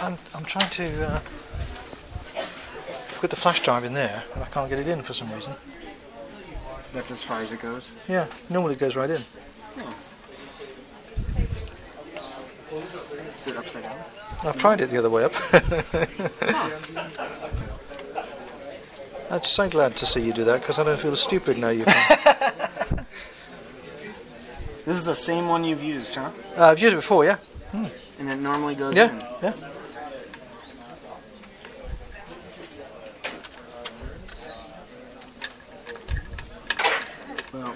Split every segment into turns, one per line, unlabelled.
I'm, I'm trying to uh, put the flash drive in there, and I can't get it in for some reason.
That's as far as it goes.
Yeah, normally it goes right in.
Do it upside down.
I've tried it the other way up. I'm so glad to see you do that because I don't feel stupid now. You can.
This is the same one you've used, huh?
uh, I've used it before, yeah.
And it normally goes
Yeah,
in.
yeah.
Well,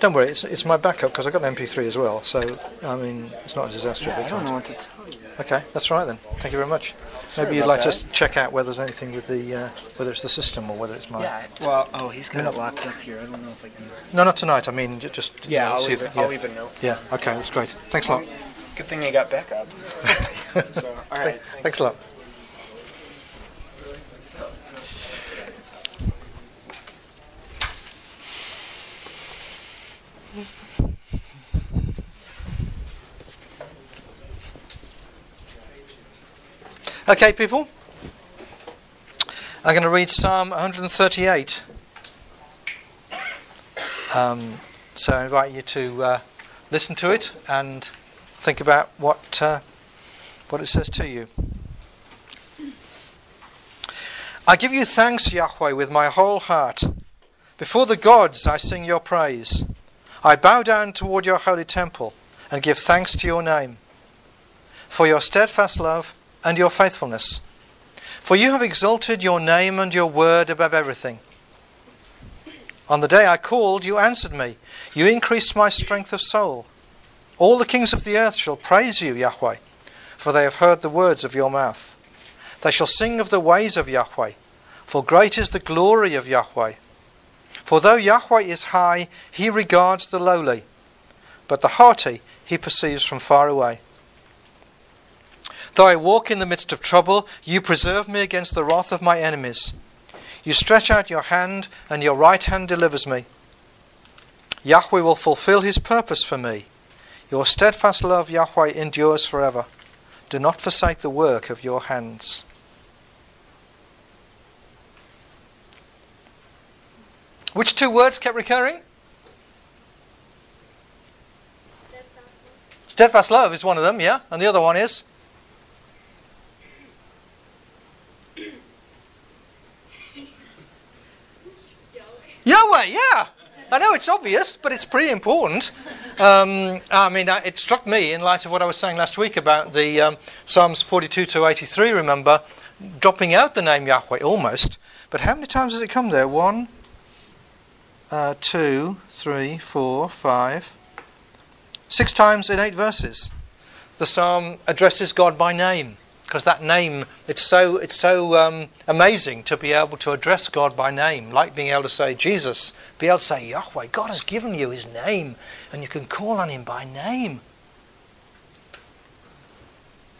Don't worry, it's, it's my backup because I've got an MP3 as well. So I mean, it's not a disaster
yeah,
if
I
it
don't know what to tell you.
Okay, that's right then. Thank you very much.
Sorry
Maybe you'd like
that.
to check out whether there's anything with the uh, whether it's the system or whether it's my.
Yeah. Well, oh, he's it
not-
locked up here. I don't know if I can.
No, not tonight. I mean, just you
Yeah,
know,
I'll
see
leave,
if
it, I'll
yeah.
leave a note.
Yeah. Okay, that's great. Thanks a lot.
Good thing you got backup. so, all right.
Thanks a lot. Okay, people. I'm going to read Psalm 138. Um, so I invite you to uh, listen to it and think about what uh, what it says to you. I give you thanks, Yahweh, with my whole heart. Before the gods I sing your praise. I bow down toward your holy temple and give thanks to your name for your steadfast love and your faithfulness. For you have exalted your name and your word above everything. On the day I called, you answered me. You increased my strength of soul. All the kings of the earth shall praise you, Yahweh, for they have heard the words of your mouth. They shall sing of the ways of Yahweh, for great is the glory of Yahweh. For though Yahweh is high, he regards the lowly, but the haughty he perceives from far away. Though I walk in the midst of trouble, you preserve me against the wrath of my enemies. You stretch out your hand, and your right hand delivers me. Yahweh will fulfill his purpose for me. Your steadfast love, Yahweh, endures forever. Do not forsake the work of your hands. Which two words kept recurring? Steadfast love is one of them, yeah? And the other one is? Yahweh, yeah. I know it's obvious, but it's pretty important. Um, I mean, uh, it struck me in light of what I was saying last week about the um, Psalms 42 to 83, remember, dropping out the name Yahweh almost. But how many times does it come there? One, uh, two, three, four, five, six times in eight verses. The psalm addresses God by name because that name it's so it's so um, amazing to be able to address God by name, like being able to say Jesus, be able to say Yahweh. God has given you His name, and you can call on Him by name.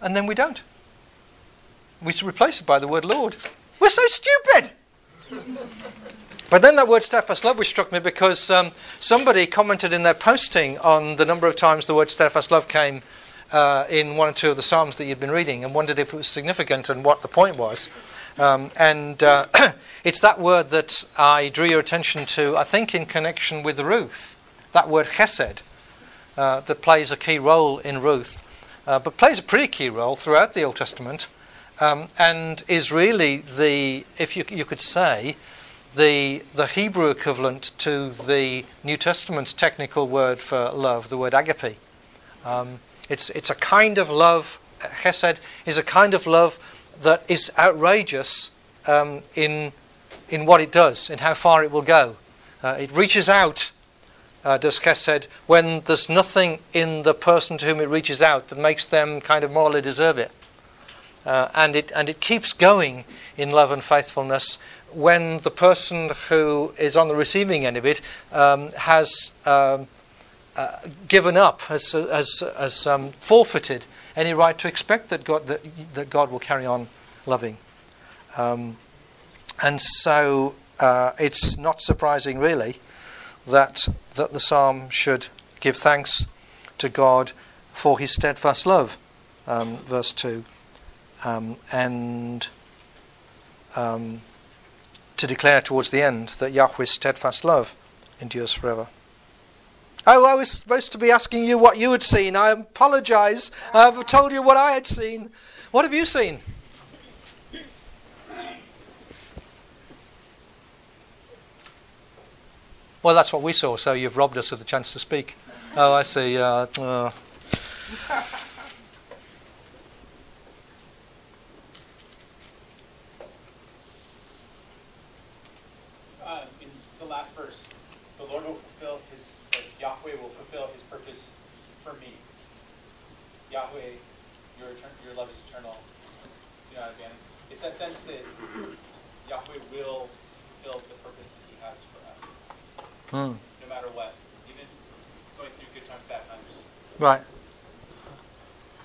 And then we don't. We replace it by the word Lord. We're so stupid. But then that word steadfast love, struck me because um, somebody commented in their posting on the number of times the word steadfast love came uh, in one or two of the Psalms that you'd been reading and wondered if it was significant and what the point was. Um, and uh, it's that word that I drew your attention to, I think, in connection with Ruth. That word chesed, uh, that plays a key role in Ruth, uh, but plays a pretty key role throughout the Old Testament, um, and is really the, if you, you could say, the, the Hebrew equivalent to the New Testament's technical word for love, the word agape. Um, it's, it's a kind of love, chesed is a kind of love that is outrageous um, in, in what it does, in how far it will go. Uh, it reaches out, uh, does chesed, when there's nothing in the person to whom it reaches out that makes them kind of morally deserve it. Uh, and, it and it keeps going in love and faithfulness when the person who is on the receiving end of it um, has um, uh, given up, has, has, has um, forfeited any right to expect that God, that, that God will carry on loving. Um, and so uh, it's not surprising, really, that, that the psalm should give thanks to God for his steadfast love. um, verse 2, um, and um, to declare towards the end that Yahweh's steadfast love endures forever. Oh, I was supposed to be asking you what you had seen. I apologize. I've told you what I had seen. What have you seen? Well, that's what we saw, so you've robbed us of the chance to speak. Oh, I see. Uh, uh
in the last verse, the Lord will fulfill his, like, Yahweh will fulfill his purpose for me. Yahweh, your, etern- your love is eternal. You know, again, it's that sense that Yahweh will fulfill the purpose that he has for us,
Hmm.
no matter what, even going through good times, bad times.
Right.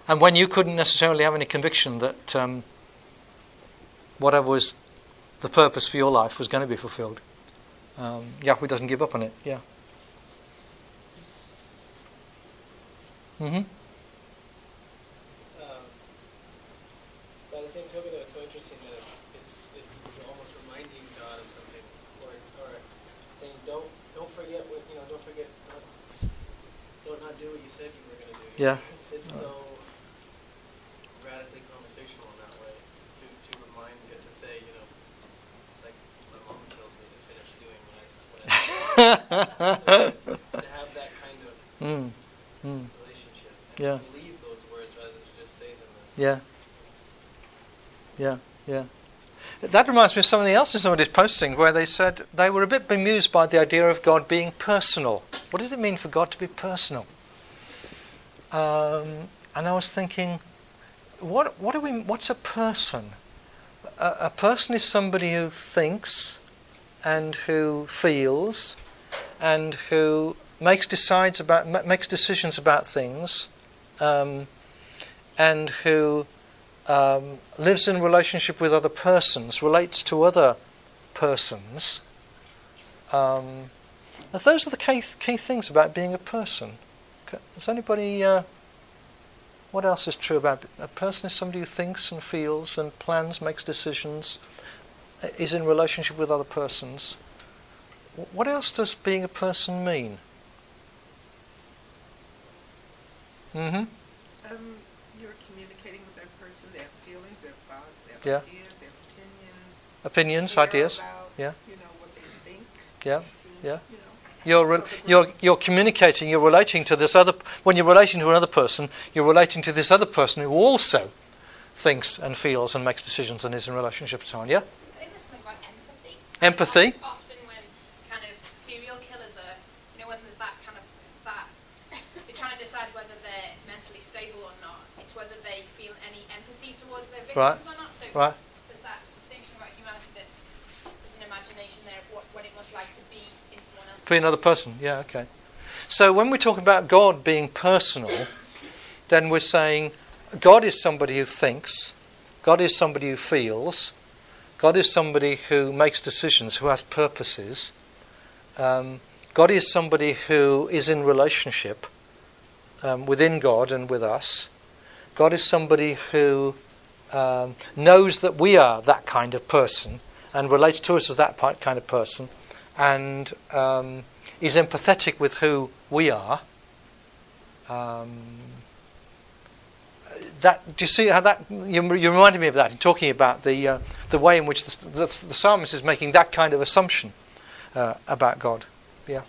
And when you couldn't necessarily have any conviction that um, whatever was the purpose for your life was going to be fulfilled, um, Yahweh doesn't give up on it. Yeah. Mm-hmm.
Um, by the same token, though, it's so interesting that it's it's it's, it's almost reminding God of something, or or saying, don't don't forget what you know, don't forget, don't, don't not do what you said you were going to do.
Yeah.
It's, it's so radically conversational in that way to to remind it to say, you know, it's like my mom tells me to finish doing what I what I. so to have that kind of
mm. Mm.
relationship and
Yeah.
to believe those words rather than just say them.
Yeah. Yeah, yeah. That reminds me of something else in somebody's posting where they said they were a bit bemused by the idea of God being personal. What does it mean for God to be personal? Um, and I was thinking, what, what do we, what's a person? A, a person is somebody who thinks and who feels and who makes decides about ma- makes decisions about things um, and who um, lives in relationship with other persons, relates to other persons. Um, those are the key, key things about being a person. Does anybody? Uh, what else is true about a person? Is somebody who thinks and feels and plans, makes decisions, uh, is in relationship with other persons. What else does being a person mean? Mm-hmm.
Um, you're communicating with that person, their feelings, their thoughts, their
Yeah.
ideas, their opinions.
Opinions, ideas.
about,
Yeah.
You know, what they think.
Yeah.
feel,
Yeah.
You know.
You're, re- you're, you're communicating, you're relating to this other, when you're relating to another person, you're relating to this other person who also thinks and feels and makes decisions and is in relationship to someone, yeah?
I think there's something about empathy.
Empathy.
Often when kind of serial killers are, you know, when that kind of that, you're trying to decide whether they're mentally stable or not. It's whether they feel any empathy towards their victims
Right.
or not. So
Right.
there's that distinction about humanity that there's an imagination there of what, what it must like to be in someone else's
Be another person, yeah, okay. So when we talk about God being personal, then we're saying God is somebody who thinks, God is somebody who feels, God is somebody who makes decisions, who has purposes. Um, God is somebody who is in relationship um, within God and with us. God is somebody who um, knows that we are that kind of person and relates to us as that kind of person and um, is empathetic with who we are. Um, that do you see how that you, you reminded me of that in talking about the uh, the way in which the, the, the psalmist is making that kind of assumption uh, about God. Yeah.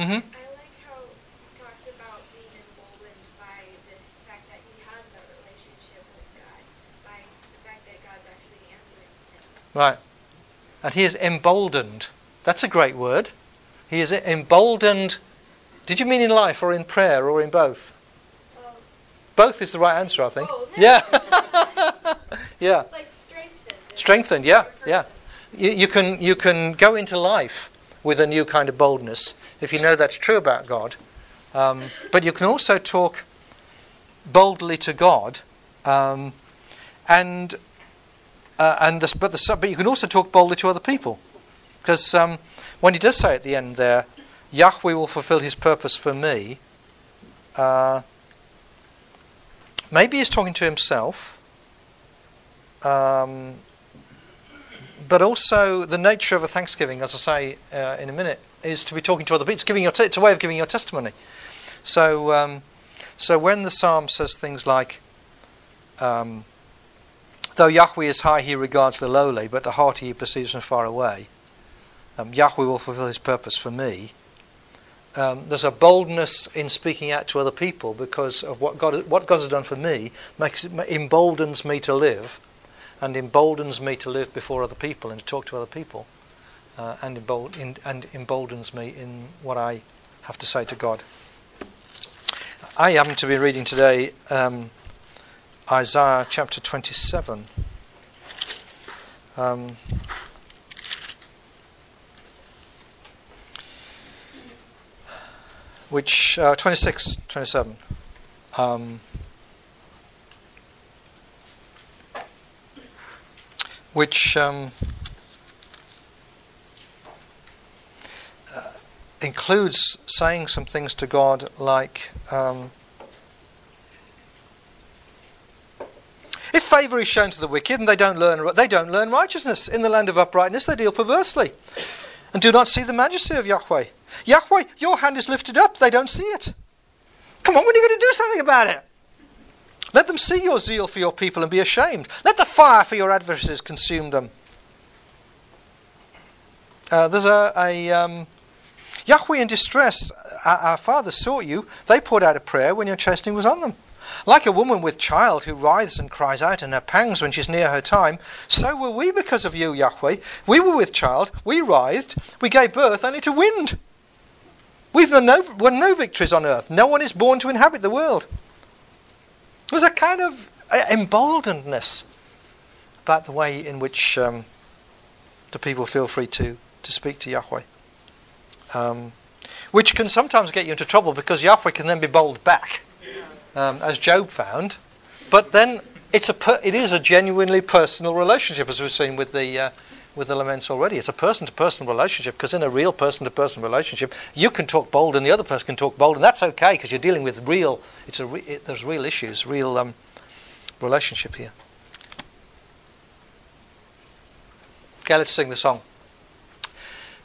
Mm-hmm.
I like how he talks about being emboldened by the fact that he has that relationship with God, by the fact that God's actually answering him.
Right. And he is emboldened. That's a great word. He is emboldened. Did you mean in life or in prayer or in both? Both is the right answer, I think.
both.
Yeah. yeah.
like strengthened.
Strengthened, yeah, yeah. You, you can you can go into life with a new kind of boldness if you know that's true about God. Um, but you can also talk boldly to God, um, and uh, and the, but the but you can also talk boldly to other people. Because um, when he does say at the end there, Yahweh will fulfill his purpose for me, uh, maybe he's talking to himself, um, but also the nature of a thanksgiving, as I say uh, in a minute, is to be talking to other people. It's, giving your it's a way of giving your testimony. So, um, so when the psalm says things like, um, though Yahweh is high, he regards the lowly, but the haughty he perceives from far away. Um, Yahweh will fulfill his purpose for me. Um, there's a boldness in speaking out to other people because of what God, what God has done for me makes emboldens me to live, and emboldens me to live before other people and to talk to other people, uh, and, embold, in, and emboldens me in what I have to say to God. I happen to be reading today um, Isaiah chapter 27. Um, which, uh, 26, 27. Um, which um, uh, includes saying some things to God like, um, If favour is shown to the wicked and they don't learn they don't learn righteousness in the land of uprightness, they deal perversely, and do not see the majesty of Yahweh. Yahweh, your hand is lifted up; they don't see it. Come on, when are you going to do something about it? Let them see your zeal for your people and be ashamed. Let the fire for your adversaries consume them. Uh, there's a, a um, Yahweh in distress. Our, our fathers sought you. They poured out a prayer when your chastening was on them. Like a woman with child who writhes and cries out in her pangs when she's near her time, so were we because of you, Yahweh. We were with child, we writhed, we gave birth only to wind. We've won no, won no victories on earth. No one is born to inhabit the world. There's a kind of uh, emboldenedness about the way in which um, the people feel free to, to speak to Yahweh. Um, which can sometimes get you into trouble because Yahweh can then be bold back um, as Job found. But then it's a per- it is a genuinely personal relationship, as we've seen with the uh, with the laments already. It's a person-to-person relationship because in a real person-to-person relationship, you can talk bold and the other person can talk bold, and that's okay because you're dealing with real. It's a re- it, there's real issues, real um, relationship here. Okay, let's sing the song.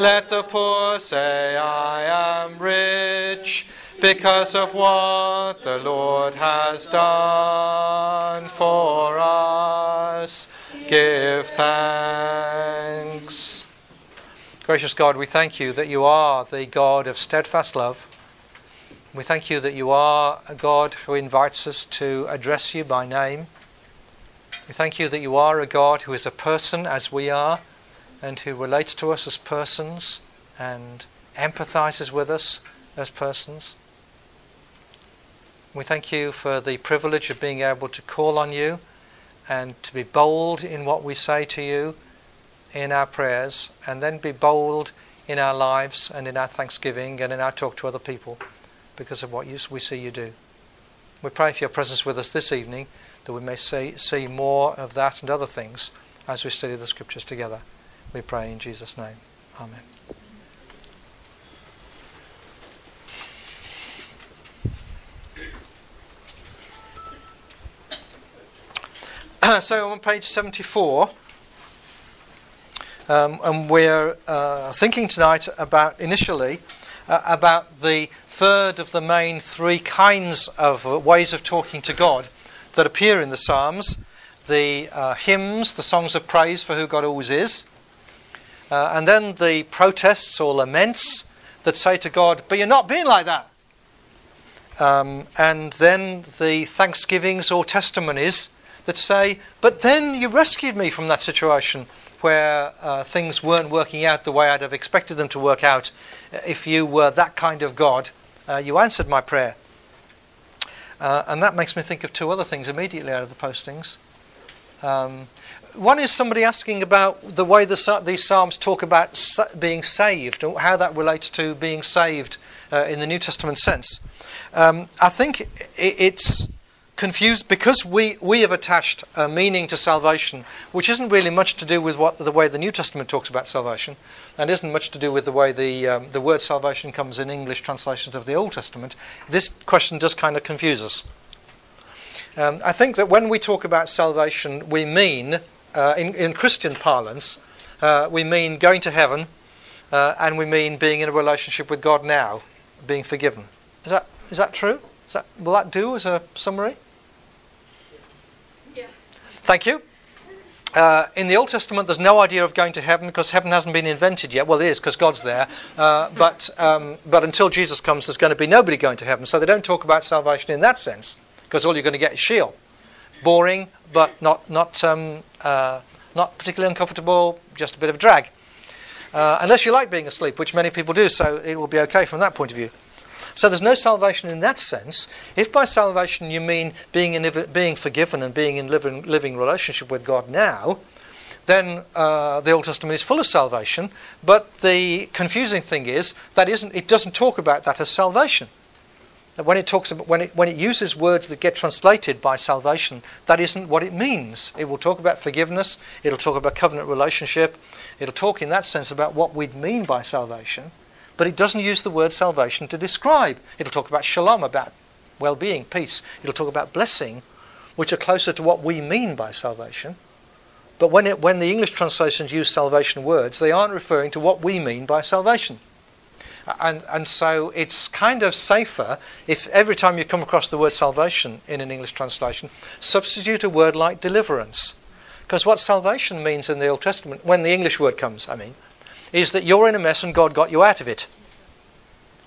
Let the poor say, I am rich, because of what the Lord has done for us. Give thanks. Gracious God, we thank you that you are the God of steadfast love. We thank you that you are a God who invites us to address you by name. We thank you that you are a God who is a person as we are and who relates to us as persons and empathizes with us as persons. We thank you for the privilege of being able to call on you and to be bold in what we say to you in our prayers, and then be bold in our lives and in our thanksgiving and in our talk to other people because of what you, we see you do. We pray for your presence with us this evening that we may see, see more of that and other things as we study the scriptures together. We pray in Jesus' name. Amen. so on page 74, um, and we're uh, thinking tonight about initially uh, about the third of the main three kinds of uh, ways of talking to God that appear in the Psalms the uh, hymns, the songs of praise for who God always is, uh, and then the protests or laments that say to God, But you're not being like that. Um, and then the thanksgivings or testimonies that say, But then you rescued me from that situation where uh, things weren't working out the way I'd have expected them to work out. If you were that kind of God, uh, you answered my prayer. Uh, and that makes me think of two other things immediately out of the postings. Um, one is somebody asking about the way the, these psalms talk about being saved, or how that relates to being saved uh, in the New Testament sense. Um, I think it's confused because we, we have attached a meaning to salvation, which isn't really much to do with what the way the New Testament talks about salvation, and isn't much to do with the way the um, the word salvation comes in English translations of the Old Testament. This question does kind of confuse us. Um, I think that when we talk about salvation, we mean, uh, in, in Christian parlance, uh, we mean going to heaven, uh, and we mean being in a relationship with God now, being forgiven. Is that is that true? Is that, will that do as a summary?
Yeah.
Thank you. Uh, in the Old Testament, there's no idea of going to heaven because heaven hasn't been invented yet. Well, it is because God's there. Uh, but, um, but until Jesus comes, there's going to be nobody going to heaven. So they don't talk about salvation in that sense because all you're going to get is Sheol. Boring, but not, not, um, uh, not particularly uncomfortable, just a bit of drag. Uh, unless you like being asleep, which many people do, so it will be okay from that point of view. So there's no salvation in that sense. If by salvation you mean being, in, being forgiven and being in living, living relationship with God now, then uh, the Old Testament is full of salvation. But the confusing thing is that isn't, it doesn't talk about that as salvation. When it talks about when it when it uses words that get translated by salvation, that isn't what it means. It will talk about forgiveness. It'll talk about covenant relationship. It'll talk in that sense about what we'd mean by salvation but it doesn't use the word salvation to describe. It'll talk about shalom, about well being, peace. It'll talk about blessing, which are closer to what we mean by salvation. But when, it, when the English translations use salvation words, they aren't referring to what we mean by salvation. And, and so it's kind of safer if every time you come across the word salvation in an English translation, substitute a word like deliverance. Because what salvation means in the Old Testament, when the English word comes, I mean, is that you're in a mess and God got you out of it.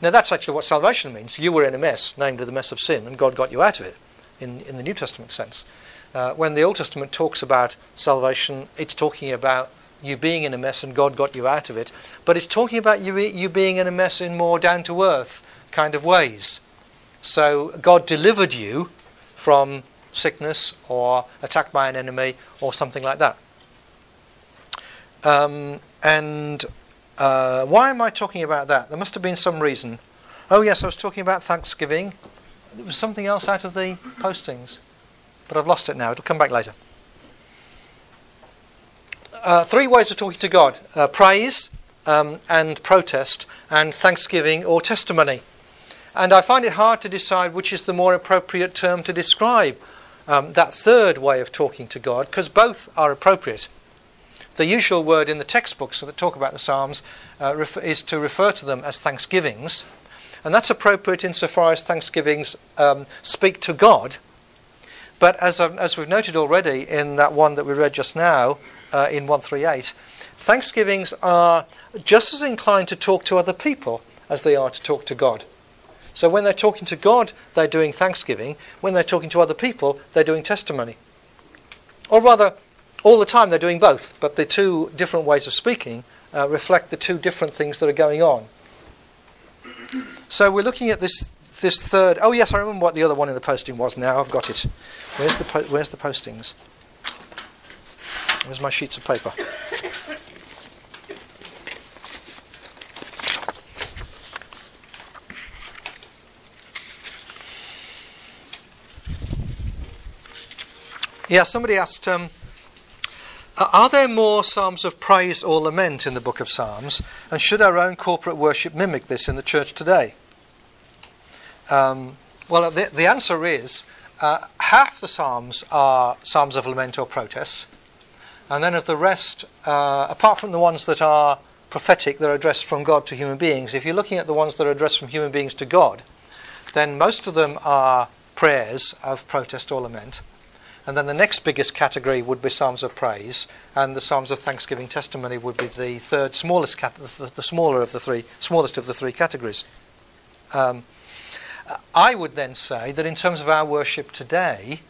Now, that's actually what salvation means. You were in a mess, namely the mess of sin, and God got you out of it in, in the New Testament sense. Uh, when the Old Testament talks about salvation, it's talking about you being in a mess and God got you out of it, but it's talking about you, you being in a mess in more down to earth kind of ways. So, God delivered you from sickness or attacked by an enemy or something like that. Um, and uh, why am I talking about that? There must have been some reason. Oh, yes, I was talking about Thanksgiving. There was something else out of the postings, but I've lost it now. It'll come back later. Uh, three ways of talking to God uh, praise um, and protest, and thanksgiving or testimony. And I find it hard to decide which is the more appropriate term to describe um, that third way of talking to God, because both are appropriate. The usual word in the textbooks that talk about the Psalms uh, refer, is to refer to them as thanksgivings. And that's appropriate insofar as thanksgivings um, speak to God. But as, as we've noted already in that one that we read just now, uh, in 138, thanksgivings are just as inclined to talk to other people as they are to talk to God. So when they're talking to God, they're doing thanksgiving. When they're talking to other people, they're doing testimony. Or rather, all the time they're doing both, but the two different ways of speaking uh, reflect the two different things that are going on. So we're looking at this this third. Oh yes, I remember what the other one in the posting was. Now I've got it. Where's the po- where's the postings? Where's my sheets of paper? Yeah, somebody asked. Um, are there more psalms of praise or lament in the book of Psalms? And should our own corporate worship mimic this in the church today? Um, well, the, the, answer is uh, half the psalms are psalms of lament or protest. And then of the rest, uh, apart from the ones that are prophetic, they're addressed from God to human beings. If you're looking at the ones that are addressed from human beings to God, then most of them are prayers of protest or lament. And then the next biggest category would be psalms of praise, and the psalms of thanksgiving testimony would be the third smallest, cat- the, the smaller of the three, smallest of the three categories. Um, I would then say that in terms of our worship today,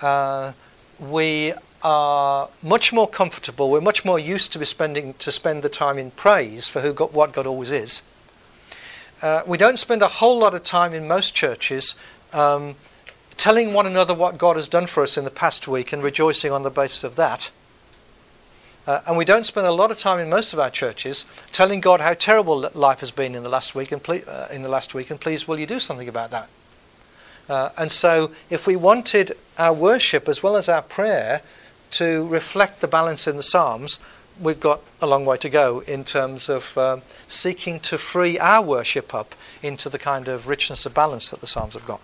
uh, we are much more comfortable. We're much more used to be spending to spend the time in praise for who God, what God always is. Uh, we don't spend a whole lot of time in most churches um, telling one another what God has done for us in the past week and rejoicing on the basis of that. Uh, and we don't spend a lot of time in most of our churches telling God how terrible life has been in the last week and ple- uh, in the last week, and please will you do something about that? Uh, and so, if we wanted our worship as well as our prayer to reflect the balance in the Psalms, we've got a long way to go in terms of um, seeking to free our worship up into the kind of richness of balance that the Psalms have got.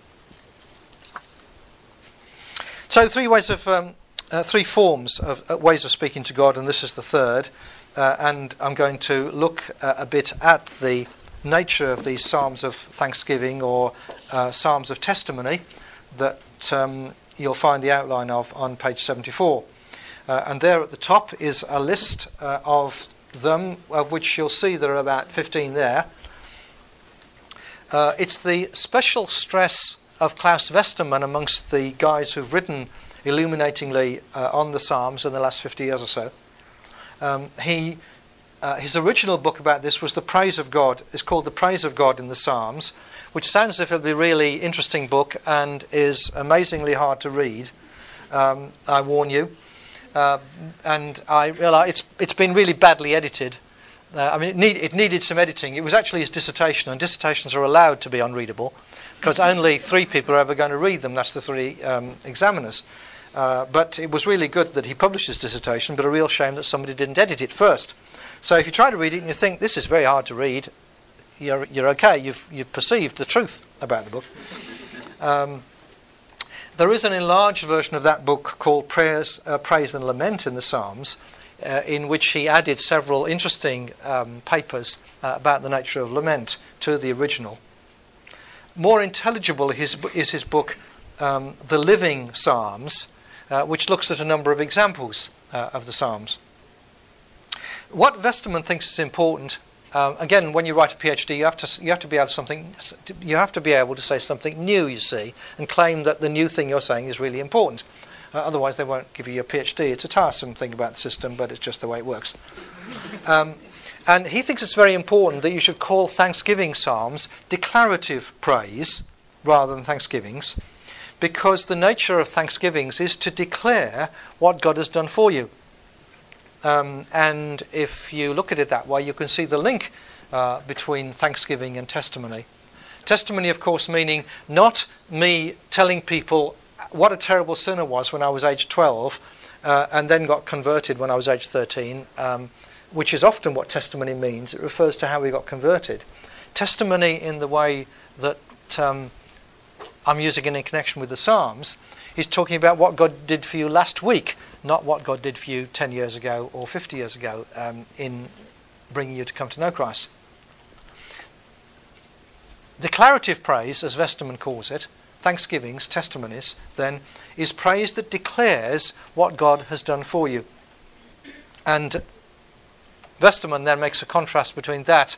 So, three ways of, um, uh, three forms of uh, ways of speaking to God, and this is the third. Uh, and I'm going to look uh, a bit at the nature of these psalms of thanksgiving or uh, psalms of testimony that um, you'll find the outline of on page 74. Uh, and there at the top is a list of them, of which you'll see there are about 15 there. it's the special stress of Klaus Westermann amongst the guys who've written illuminatingly uh, on the Psalms in the last 50 years or so. Um, he, uh, his original book about this was The Praise of God. It's called The Praise of God in the Psalms, which sounds as if it'll be a really interesting book and is amazingly hard to read. Um, I warn you. Uh, and I realize it's, it's been really badly edited. Uh, I mean, it, need, it needed some editing. It was actually his dissertation, and dissertations are allowed to be unreadable because only three people are ever going to read them. That's the three um, examiners. Uh, but it was really good that he published his dissertation, but a real shame that somebody didn't edit it first. So if you try to read it and you think this is very hard to read, you're, you're okay. You've, you've perceived the truth about the book. Um, there is an enlarged version of that book called Prayers, uh, Praise and Lament in the Psalms, uh, in which he added several interesting um, papers uh, about the nature of lament to the original. More intelligible is, is his book, um, The Living Psalms, uh, which looks at a number of examples uh, of the Psalms. What Westermann thinks is important, uh, again, when you write a PhD, you have to you have to be able to something you have to be able to say something new. You see, and claim that the new thing you're saying is really important. Uh, otherwise, they won't give you your PhD. It's a tiresome thing about the system, but it's just the way it works. Um, and he thinks it's very important that you should call Thanksgiving Psalms declarative praise rather than Thanksgivings, because the nature of Thanksgivings is to declare what God has done for you. Um, and if you look at it that way, you can see the link uh, between Thanksgiving and testimony. Testimony, of course, meaning not me telling people what a terrible sinner was when I was age 12 uh, and then got converted when I was age 13. Um, which is often what testimony means. It refers to how we got converted. Testimony, in the way that um, I'm using it in connection with the Psalms, is talking about what God did for you last week, not what God did for you 10 years ago or 50 years ago um, in bringing you to come to know Christ. Declarative praise, as Westermann calls it, thanksgivings, testimonies, then, is praise that declares what God has done for you. And Westermann then makes a contrast between that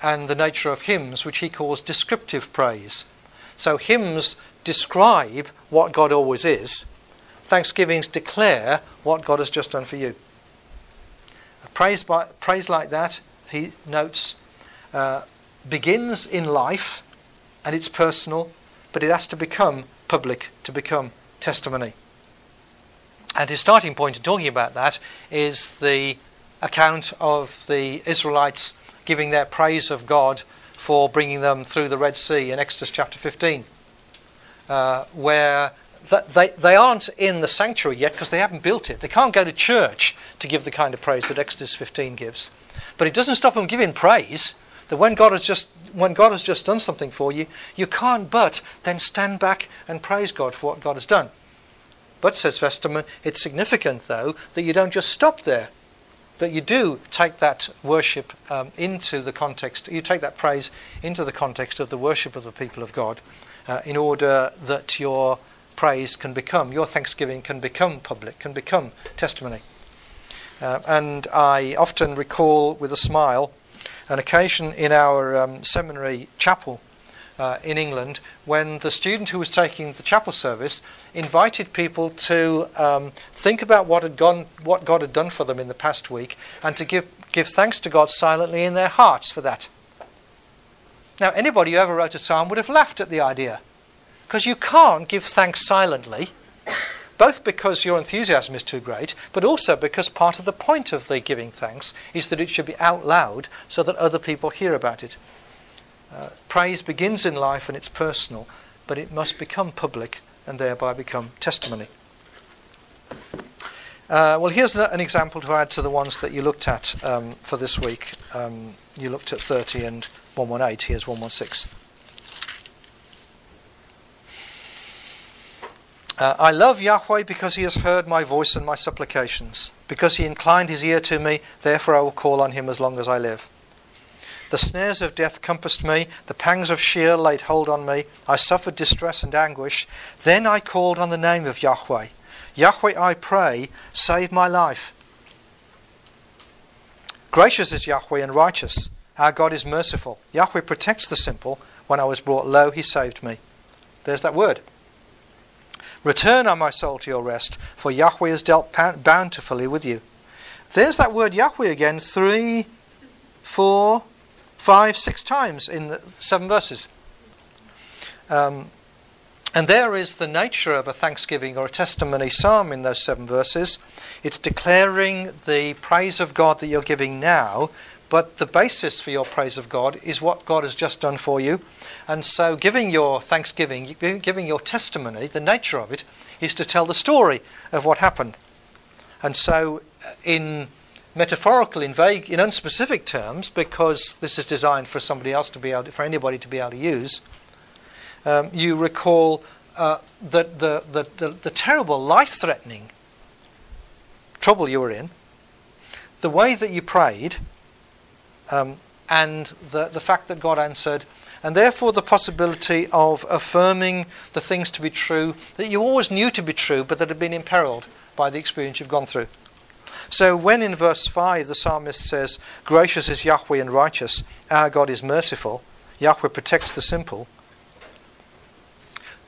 and the nature of hymns, which he calls descriptive praise. So hymns describe what God always is, thanksgivings declare what God has just done for you. Praise, by, praise like that, he notes, uh, begins in life and it's personal, but it has to become public, to become testimony. And his starting point in talking about that is the account of the Israelites giving their praise of God for bringing them through the Red Sea in Exodus chapter 15, uh, where they, they aren't in the sanctuary yet because they haven't built it. They can't go to church to give the kind of praise that Exodus 15 gives. But it doesn't stop them giving praise. That when God has just when God has just done something for you, you can't but then stand back and praise God for what God has done. But says Westermann, it's significant though that you don't just stop there that you do take that worship um, into the context, you take that praise into the context of the worship of the people of God uh, in order that your praise can become, your thanksgiving can become public, can become testimony. Uh, and I often recall with a smile an occasion in our um, seminary chapel uh, in England when the student who was taking the chapel service invited people to um, think about what had gone, what God had done for them in the past week, and to give give thanks to God silently in their hearts for that. Now, anybody who ever wrote a psalm would have laughed at the idea, because you can't give thanks silently. Both because your enthusiasm is too great, but also because part of the point of the giving thanks is that it should be out loud so that other people hear about it. Uh, praise begins in life and it's personal, but it must become public and thereby become testimony. Uh, well, here's an example to add to the ones that you looked at um, for this week. Um, you looked at 30 and 118. Here's 116. Uh, I love Yahweh because he has heard my voice and my supplications. Because he inclined his ear to me, therefore I will call on him as long as I live. The snares of death compassed me, the pangs of Sheol laid hold on me. I suffered distress and anguish. Then I called on the name of Yahweh. Yahweh, I pray, save my life. Gracious is Yahweh and righteous. Our God is merciful. Yahweh protects the simple. When I was brought low, he saved me. There's that word. Return, O my soul, to your rest, for Yahweh has dealt bountifully with you. There's that word Yahweh again, three, four, five, six times in seven verses. Um, and there is the nature of a thanksgiving or a testimony psalm in those seven verses. It's declaring the praise of God that you're giving now, but the basis for your praise of God is what God has just done for you. And so, giving your thanksgiving, giving your testimony, the nature of it is to tell the story of what happened. And so, in metaphorical in vague, in unspecific terms, because this is designed for somebody else to be able, to, for anybody to be able to use. Um, you recall uh, the, the, the, the terrible life-threatening trouble you were in, the way that you prayed, um, and the, the fact that God answered, and therefore the possibility of affirming the things to be true that you always knew to be true, but that had been imperiled by the experience you've gone through. So when in verse 5 the psalmist says, Gracious is Yahweh and righteous, our God is merciful, Yahweh protects the simple,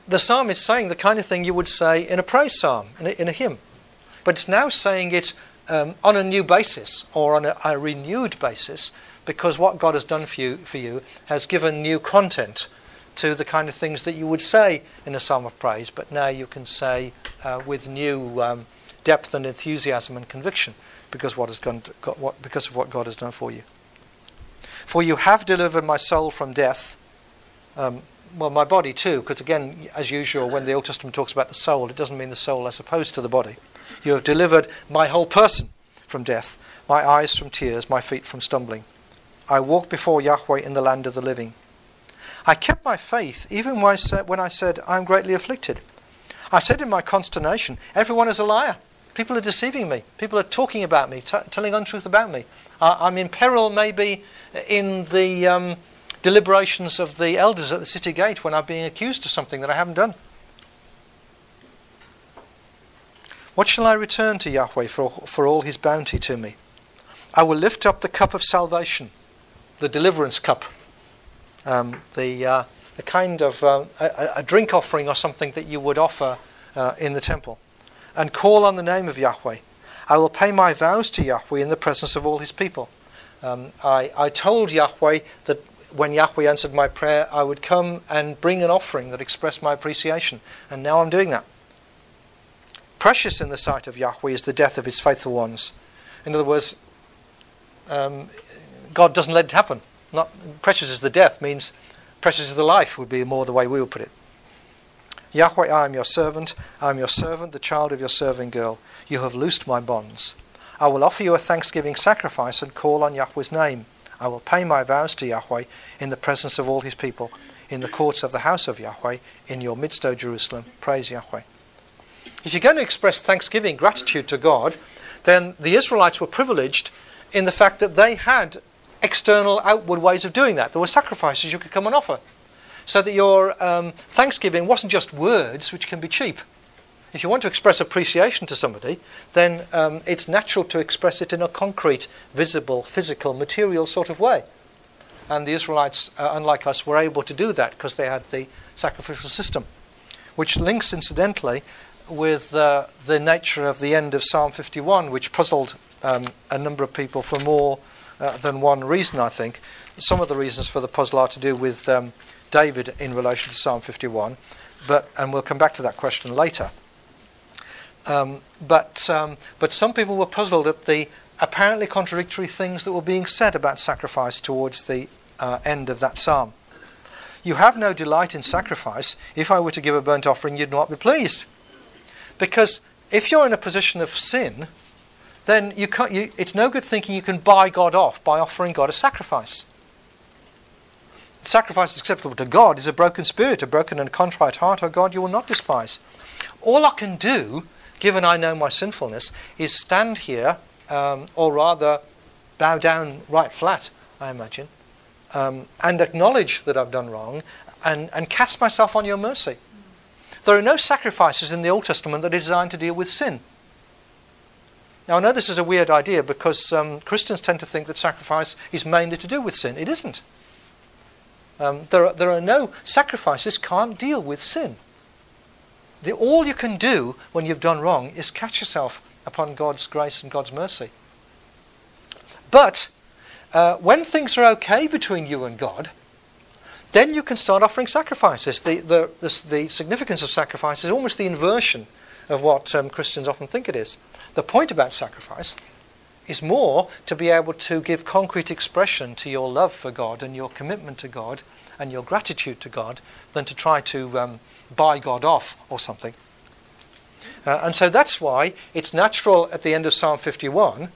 the psalm is saying the kind of thing you would say in a praise psalm, in a, in a hymn. But it's now saying it um, on a new basis or on a, a, renewed basis because what God has done for you, for you has given new content to the kind of things that you would say in a psalm of praise, but now you can say uh, with new um, depth and enthusiasm and conviction because, what has gone to, got, what, because of what God has done for you. For you have delivered my soul from death. Um, well, my body too, because again, as usual, when the Old Testament talks about the soul, it doesn't mean the soul as opposed to the body. You have delivered my whole person from death, my eyes from tears, my feet from stumbling. I walk before Yahweh in the land of the living. I kept my faith even when I said, when I said I am greatly afflicted. I said in my consternation, Everyone is a liar. People are deceiving me. People are talking about me, t- telling untruth about me. Uh, I'm in peril, maybe, in the um, deliberations of the elders at the city gate when I'm being accused of something that I haven't done. What shall I return to Yahweh for, for all his bounty to me? I will lift up the cup of salvation, the deliverance cup, um, the, uh, the kind of uh, a, a, drink offering or something that you would offer uh, in the temple and call on the name of Yahweh. I will pay my vows to Yahweh in the presence of all his people. Um, I, I told Yahweh that when Yahweh answered my prayer, I would come and bring an offering that expressed my appreciation. And now I'm doing that. Precious in the sight of Yahweh is the death of his faithful ones. In other words, um, God doesn't let it happen. Not precious is the death means precious is the life would be more the way we would put it. Yahweh, I am your servant. I am your servant, the child of your serving girl. You have loosed my bonds. I will offer you a thanksgiving sacrifice and call on Yahweh's name. I will pay my vows to Yahweh in the presence of all his people, in the courts of the house of Yahweh, in your midst, O Jerusalem. Praise Yahweh. If you're going to express thanksgiving, gratitude to God, then the Israelites were privileged in the fact that they had external, outward ways of doing that. There were sacrifices you could come and offer. So that your um, thanksgiving wasn't just words, which can be cheap. If you want to express appreciation to somebody, then um, it's natural to express it in a concrete, visible, physical, material sort of way. And the Israelites, uh, unlike us, were able to do that because they had the sacrificial system, which links, incidentally, with uh, the nature of the end of Psalm 51, which puzzled um, a number of people for more uh, than one reason, I think. Some of the reasons for the puzzle are to do with um, David in relation to Psalm 51, but and we'll come back to that question later. Um, but um, but some people were puzzled at the apparently contradictory things that were being said about sacrifice towards the uh, end of that psalm. You have no delight in sacrifice. If I were to give a burnt offering, you'd not be pleased. Because if you're in a position of sin, then you can't, you, it's no good thinking you can buy God off by offering God a sacrifice. The sacrifice acceptable to God is a broken spirit, a broken and contrite heart, O God, you will not despise. All I can do, given I know my sinfulness, is stand here, um, or rather bow down right flat, I imagine, um, and acknowledge that I've done wrong and, and cast myself on your mercy. There are no sacrifices in the Old Testament that are designed to deal with sin. Now, I know this is a weird idea because um, Christians tend to think that sacrifice is mainly to do with sin. It isn't. Um, there, are, there are no sacrifices can't deal with sin. The, all you can do when you've done wrong is catch yourself upon God's grace and God's mercy. But uh, when things are okay between you and God, then you can start offering sacrifices. The, the, the, the significance of sacrifice is almost the inversion of what um, Christians often think it is. The point about sacrifice is more to be able to give concrete expression to your love for God and your commitment to God and your gratitude to God than to try to um, buy God off or something. Uh, and so that's why it's natural at the end of Psalm 51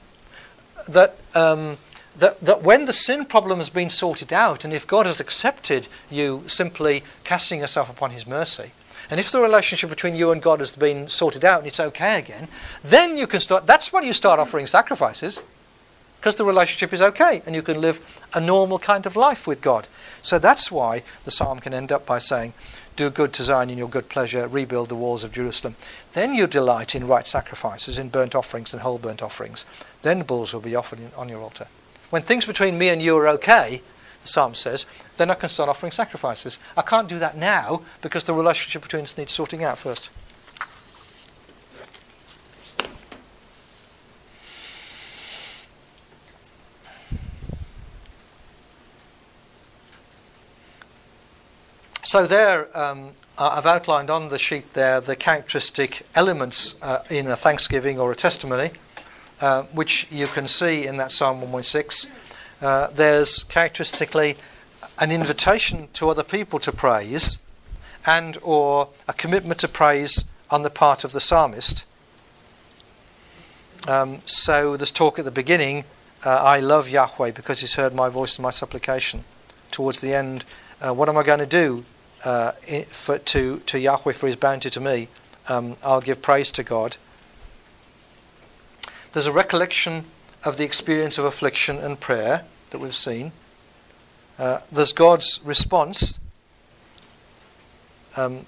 that um, that, that when the sin problem has been sorted out, and if God has accepted you simply casting yourself upon His mercy, and if the relationship between you and God has been sorted out and it's okay again, then you can start. That's when you start offering sacrifices, because the relationship is okay and you can live a normal kind of life with God. So that's why the psalm can end up by saying, Do good to Zion in your good pleasure, rebuild the walls of Jerusalem. Then you delight in right sacrifices, in burnt offerings and whole burnt offerings. Then bulls will be offered on your altar. When things between me and you are okay, the psalm says, then I can start offering sacrifices. I can't do that now because the relationship between us needs sorting out first. So there, um, I've outlined on the sheet there the characteristic elements uh, in a thanksgiving or a testimony. Uh, which you can see in that Psalm 116. Uh, there's characteristically an invitation to other people to praise and or a commitment to praise on the part of the psalmist. Um, so there's talk at the beginning, uh, I love Yahweh because he's heard my voice and my supplication. Towards the end, uh, what am I going to do uh, for, to, to Yahweh for his bounty to me? Um, I'll give praise to God. There's a recollection of the experience of affliction and prayer that we've seen. Uh, there's God's response. Um,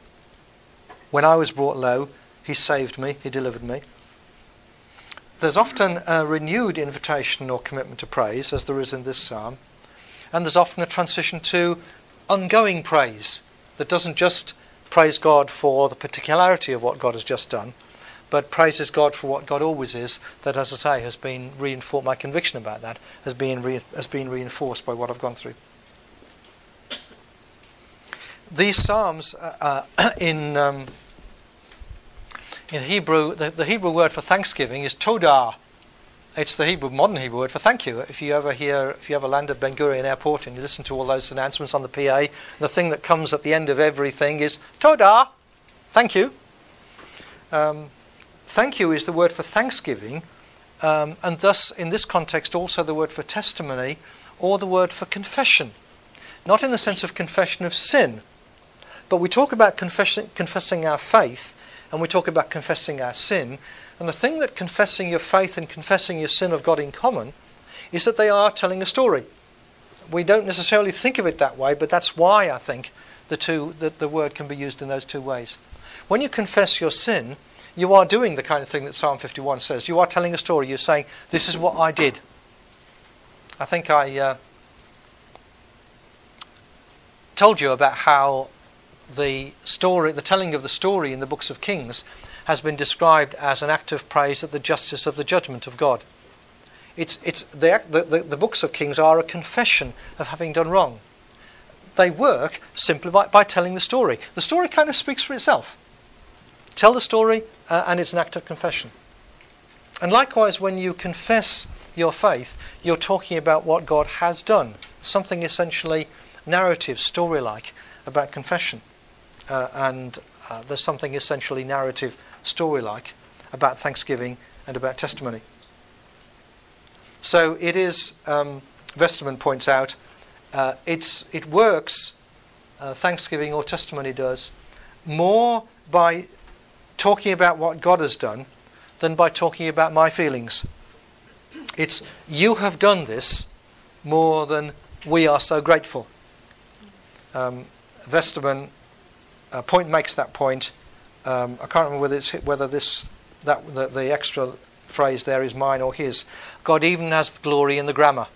when I was brought low, He saved me, He delivered me. There's often a renewed invitation or commitment to praise, as there is in this psalm. And there's often a transition to ongoing praise that doesn't just praise God for the particularity of what God has just done, but praises God for what God always is. That, as I say, has been reinforced. My conviction about that has been re- has been reinforced by what I've gone through. These psalms uh, uh, in um, in Hebrew, the, the, Hebrew word for thanksgiving is todah. It's the Hebrew modern Hebrew word for thank you. If you ever hear, if you ever land at Ben Gurion Airport and you listen to all those announcements on the PA, the thing that comes at the end of everything is todah, thank you. Um, Thank you is the word for thanksgiving, um, and thus, in this context, also the word for testimony or the word for confession. Not in the sense of confession of sin, but we talk about confessing, our faith and we talk about confessing our sin. And the thing that confessing your faith and confessing your sin have got in common is that they are telling a story. We don't necessarily think of it that way, but that's why I think the two the, the word can be used in those two ways. When you confess your sin, you are doing the kind of thing that Psalm 51 says. You are telling a story. You're saying, "This is what I did." I think I uh, told you about how the story, the telling of the story in the books of Kings, has been described as an act of praise at the justice of the judgment of God. It's, it's the, the, the books of Kings are a confession of having done wrong. They work simply by, by telling the story. The story kind of speaks for itself. Tell the story, uh, and it's an act of confession. And likewise, when you confess your faith, you're talking about what God has done, something essentially narrative, story like about confession. Uh, and uh, there's something essentially narrative, story like about thanksgiving and about testimony. So it is, um, Westermann points out, uh, it's, it works, uh, thanksgiving or testimony does, more by talking about what God has done than by talking about my feelings. It's you have done this more than we are so grateful. Um, Westermann uh, point makes that point. Um, I can't remember whether, whether this that the, the extra phrase there is mine or his. God even has glory in the grammar.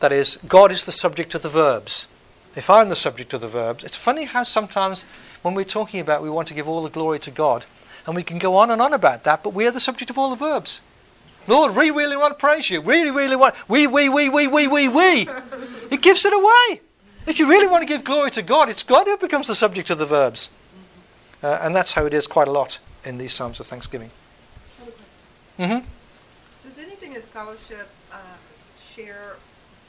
That is, God is the subject of the verbs. If I'm the subject of the verbs, it's funny how sometimes when we're talking about we want to give all the glory to God, and we can go on and on about that, but we are the subject of all the verbs. Lord, we really want to praise you. Really, really want. We, we, we, we, we, we, we. It gives it away. If you really want to give glory to God, it's God who becomes the subject of the verbs. Uh, and that's how it is quite a lot in these Psalms of Thanksgiving. Mm-hmm.
Does anything in scholarship uh, share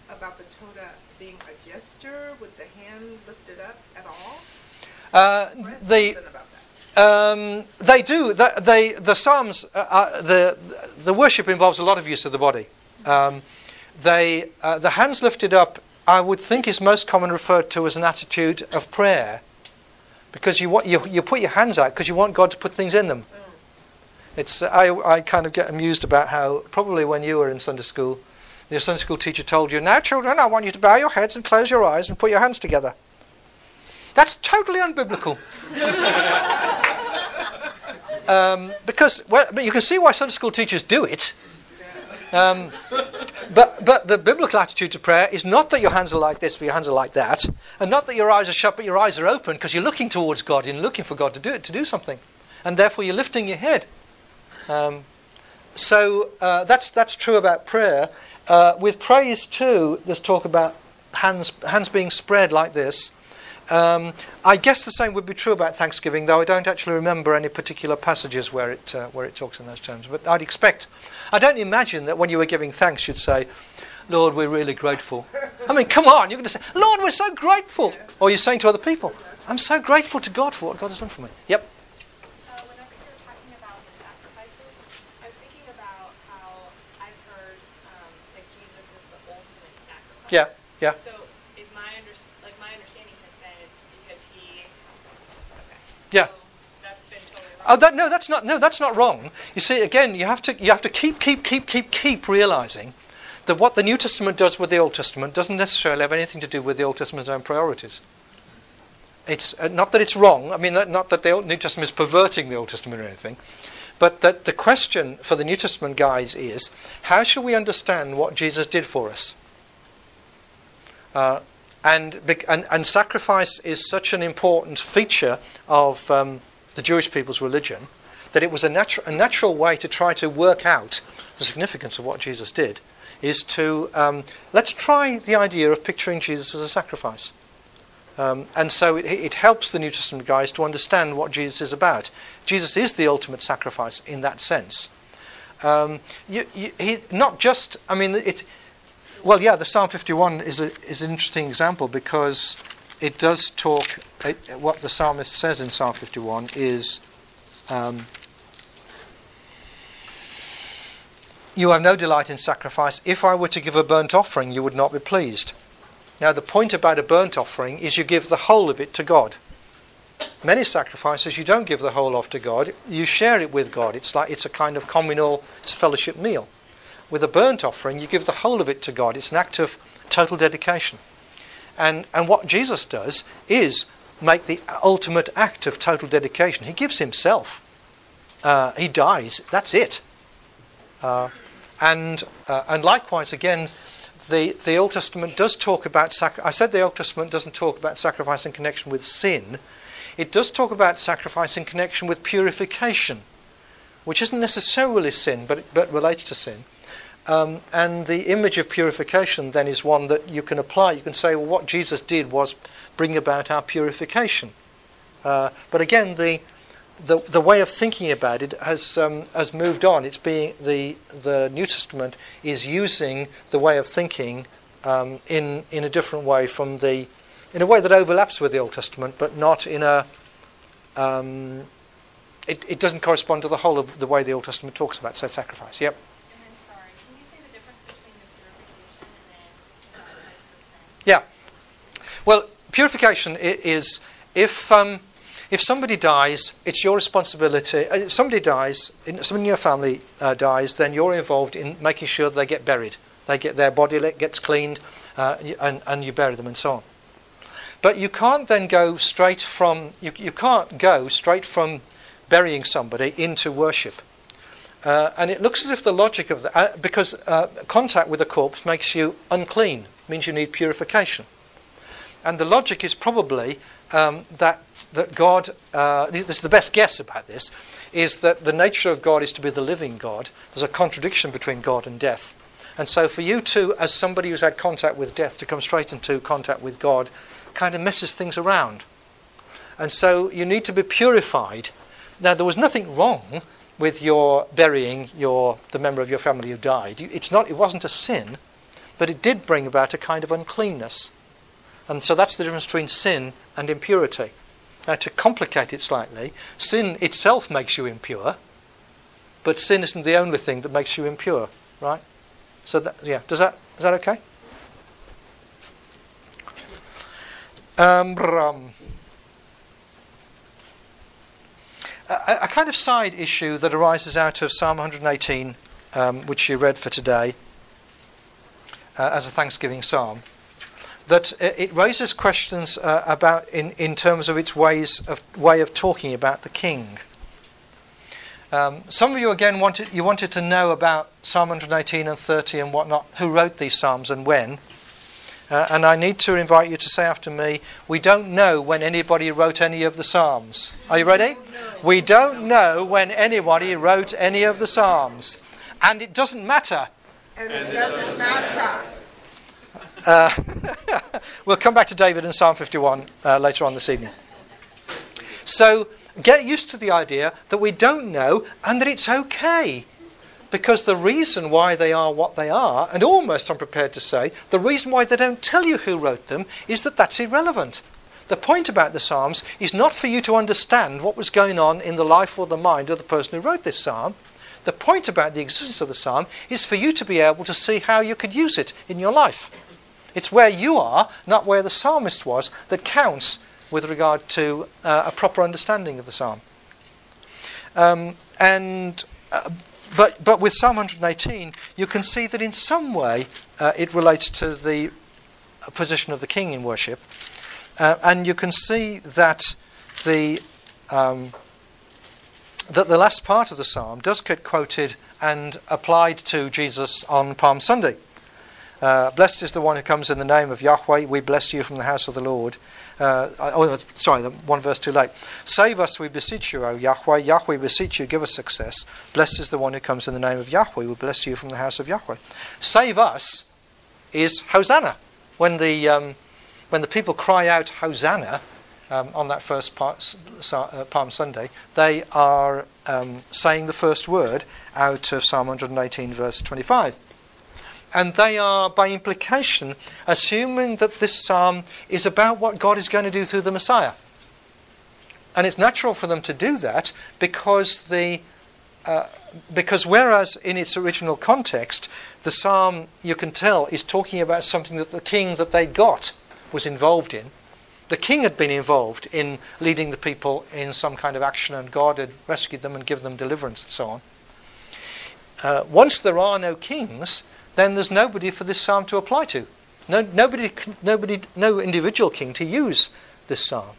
about the todah being a gesture with the hand lifted up at all?
Uh, the um, they do. The, they, the Psalms, uh, uh, the, the worship involves a lot of use of the body. Um, they, uh, the hands lifted up, I would think, is most common referred to as an attitude of prayer, because you, want, you, you put your hands out because you want God to put things in them. It's, I, I kind of get amused about how, probably when you were in Sunday school, your Sunday school teacher told you, Now, children, I want you to bow your heads and close your eyes and put your hands together. That's totally unbiblical. um, because well, but you can see why Sunday school teachers do it. Um, but, but the biblical attitude to prayer is not that your hands are like this, but your hands are like that, and not that your eyes are shut, but your eyes are open because you're looking towards God and looking for God to do it, to do something, and therefore you're lifting your head. Um, so uh, that's that's true about prayer. Uh, with praise too, there's talk about hands hands being spread like this. Um, I guess the same would be true about Thanksgiving, though I don't actually remember any particular passages where it uh, where it talks in those terms. But I'd expect, I don't imagine that when you were giving thanks, you'd say, "Lord, we're really grateful." I mean, come on, you're going to say, "Lord, we're so grateful," or you're saying to other people, "I'm so grateful to God for what God has done for me." Yep.
Uh, whenever you were talking about the sacrifices, I was thinking about how I've heard um, that Jesus is the ultimate sacrifice.
Yeah. Yeah.
So is my under, like my understanding has been it's because he. Okay.
Yeah.
So that's been totally wrong.
Oh, that, no, that's not. No, that's not wrong. You see, again, you have to you have to keep keep keep keep keep realizing that what the New Testament does with the Old Testament doesn't necessarily have anything to do with the Old Testament's own priorities. It's uh, not that it's wrong. I mean, that, not that the Old, New Testament is perverting the Old Testament or anything, but that the question for the New Testament guys is how shall we understand what Jesus did for us? Uh, and, and, and sacrifice is such an important feature of um, the Jewish people's religion that it was a, natu- a natural way to try to work out the significance of what Jesus did is to um, let's try the idea of picturing Jesus as a sacrifice. Um, and so it, it helps the New Testament guys to understand what Jesus is about. Jesus is the ultimate sacrifice in that sense. Um, you, you, he, not just, I mean, it, well, yeah, the Psalm 51 is, a, is an interesting example because it does talk, it, what the psalmist says in Psalm 51 is, um, You have no delight in sacrifice. If I were to give a burnt offering, you would not be pleased. Now, the point about a burnt offering is you give the whole of it to God. many sacrifices, you don't give the whole off to God. You share it with God. It's like it's a kind of communal, it's a fellowship meal. With a burnt offering, you give the whole of it to God. It's an act of total dedication. And, and what Jesus does is make the ultimate act of total dedication. He gives himself. Uh, he dies. That's it. Uh, and, uh, and likewise, again, the, the Old Testament does talk about sacrifice. I said the Old Testament doesn't talk about sacrifice in connection with sin. It does talk about sacrifice in connection with purification, which isn't necessarily sin, but, but relates to sin. Um, and the image of purification then is one that you can apply. You can say, well, what Jesus did was bring about our purification. Uh, but again, the, the, the way of thinking about it has, um, has moved on. It's being, the, the New Testament is using the way of thinking um, in, in a different way from the, in a way that overlaps with the Old Testament, but not in a, um, it, it doesn't correspond to the whole of the way the Old Testament talks about say, sacrifice. Yep.
And then, sorry, can you say the difference between the purification and then sacrifice for sin?
Yeah. Well, purification is if um, if somebody dies, it's your responsibility. uh, If somebody dies, someone in your family uh, dies, then you're involved in making sure they get buried. They get their body gets cleaned, uh, and and you bury them and so on. But you can't then go straight from you, you can't go straight from burying somebody into worship. Uh, and it looks as if the logic of that, uh, because uh, contact with a corpse makes you unclean, means you need purification. And the logic is probably um, that that God, uh, this is the best guess about this, is that the nature of God is to be the living God. There's a contradiction between God and death. And so for you to, as somebody who's had contact with death, to come straight into contact with God kind of messes things around. And so you need to be purified. Now there was nothing wrong with your burying your the member of your family who died. It's not it wasn't a sin, but it did bring about a kind of uncleanness. And so that's the difference between sin and impurity. Now, to complicate it slightly, sin itself makes you impure, but sin isn't the only thing that makes you impure, right? So, that, yeah, does that is that okay? Um, a, a kind of side issue that arises out of Psalm 118, um, which you read for today uh, as a Thanksgiving psalm, that it raises questions uh, about in, in terms of its ways of way of talking about the king. Um, some of you again wanted you wanted to know about Psalm 118 and 30 and whatnot, who wrote these psalms and when. Uh, and I need to invite you to say after me, we don't know when anybody wrote any of the Psalms. Are you ready? We don't know when anybody wrote any of the Psalms. And it doesn't matter.
And it doesn't matter.
Uh, we'll come back to David in Psalm 51 uh, later on this evening. So get used to the idea that we don't know and that it's okay. Because the reason why they are what they are, and almost I'm prepared to say, the reason why they don't tell you who wrote them is that that's irrelevant. The point about the Psalms is not for you to understand what was going on in the life or the mind of the person who wrote this Psalm. The point about the existence of the Psalm is for you to be able to see how you could use it in your life. It's where you are, not where the psalmist was, that counts with regard to uh, a proper understanding of the psalm. Um, and uh, but but with Psalm 118, you can see that in some way uh, it relates to the position of the king in worship, uh, and you can see that the um, that the last part of the psalm does get quoted and applied to Jesus on Palm Sunday. Uh, blessed is the one who comes in the name of Yahweh. We bless you from the house of the Lord. Uh, oh, sorry, one verse too late. Save us, we beseech you, O Yahweh. Yahweh, beseech you, give us success. Blessed is the one who comes in the name of Yahweh. We bless you from the house of Yahweh. Save us is Hosanna. When the um, when the people cry out Hosanna um, on that first part, uh, Palm Sunday, they are um, saying the first word out of Psalm 118, verse 25 and they are, by implication, assuming that this psalm is about what God is going to do through the Messiah. And it's natural for them to do that because the uh, because whereas in its original context the psalm you can tell is talking about something that the king that they got was involved in, the king had been involved in leading the people in some kind of action and God had rescued them and given them deliverance and so on. Uh, once there are no kings, then there's nobody for this psalm to apply to. No, nobody, nobody, no individual king to use this psalm.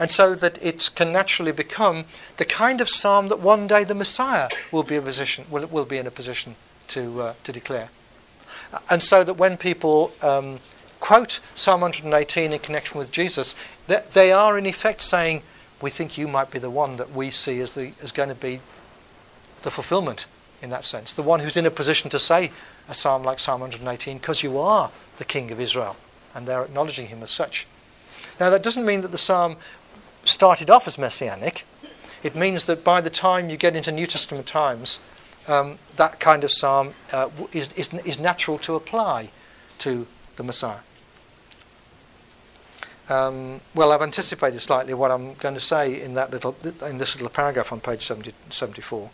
And so that it can naturally become the kind of psalm that one day the Messiah will be, a position, will, will be in a position to, uh, to declare. And so that when people um, quote Psalm 118 in connection with Jesus, that they are in effect saying, We think you might be the one that we see as, the, as going to be the fulfillment in that sense. The one who's in a position to say a psalm like Psalm 118 because you are the King of Israel. And they're acknowledging him as such. Now, that doesn't mean that the psalm started off as messianic. It means that by the time you get into New Testament times, um, that kind of psalm uh, is, is, is natural to apply to the Messiah. Um, well, I've anticipated slightly what I'm going to say in that little in this little paragraph on page 70, 74.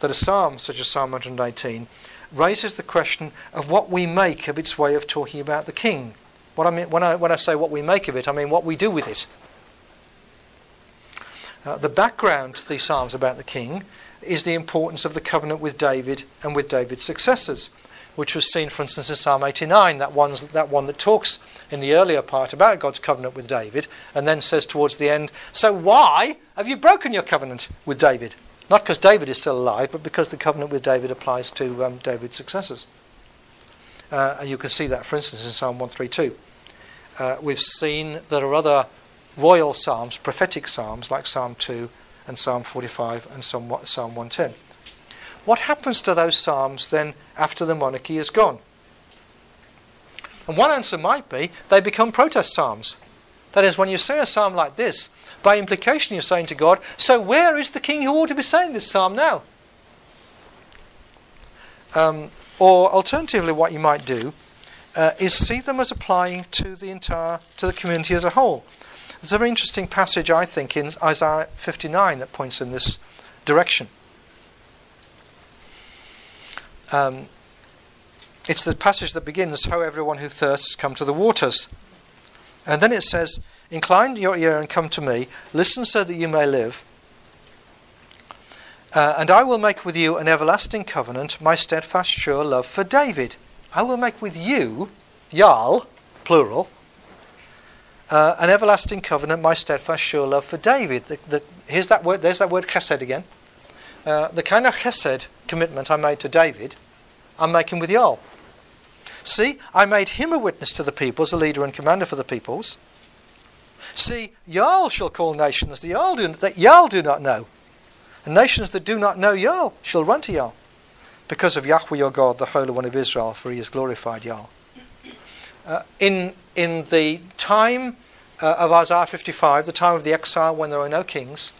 That a psalm such as Psalm 118 raises the question of what we make of its way of talking about the king. What I mean when I when I say what we make of it, I mean what we do with it. Uh, the background to these psalms about the king is the importance of the covenant with David and with David's successors, which was seen, for instance, in Psalm 89, that, one's, that one that talks in the earlier part about God's covenant with David, and then says towards the end, So why have you broken your covenant with David? Not because David is still alive, but because the covenant with David applies to um, David's successors. Uh, and you can see that, for instance, in Psalm 132. Uh, we've seen there are other royal psalms, prophetic psalms like Psalm 2 and Psalm 45 and Psalm 110. What happens to those psalms then after the monarchy is gone? And one answer might be they become protest psalms. That is, when you say a psalm like this, by implication you're saying to God, So where is the king who ought to be saying this psalm now? Um, or alternatively, what you might do uh, is see them as applying to the entire to the community as a whole. There's a very interesting passage, I think, in Isaiah 59 that points in this direction. Um, it's the passage that begins, How everyone who thirsts come to the waters. And then it says, Incline your ear and come to me, listen so that you may live. Uh, and I will make with you an everlasting covenant, my steadfast, sure love for David. I will make with you, Yal, plural, uh, an everlasting covenant, my steadfast, sure love for David. The, the, here's that word. There's that word chesed again. Uh, the kind of chesed commitment I made to David, I'm making with Yal. See, I made him a witness to the peoples, a leader and commander for the peoples. See, Yal shall call nations that Yal do, that Yal do not know. And nations that do not know Yal shall run to Yal. Because of Yahweh your God, the Holy One of Israel, for he has glorified Yal. Uh, in, in the time uh, of Isaiah 55, the time of the exile when there are no kings,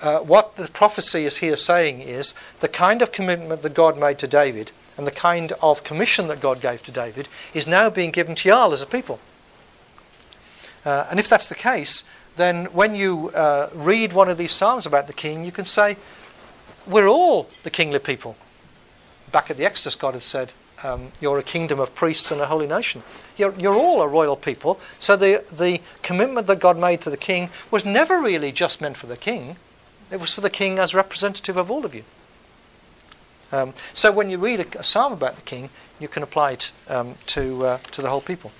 uh, what the prophecy is here saying is the kind of commitment that God made to David and the kind of commission that God gave to David is now being given to Yal as a people. Uh, and if that's the case, then when you uh, read one of these psalms about the king, you can say, We're all the kingly people. Back at the Exodus, God had said, um, You're a kingdom of priests and a holy nation. You're, you're all a royal people. So the, the commitment that God made to the king was never really just meant for the king, it was for the king as representative of all of you. Um, so when you read a, a, psalm about the king, you can apply it um, to, uh, to the whole people.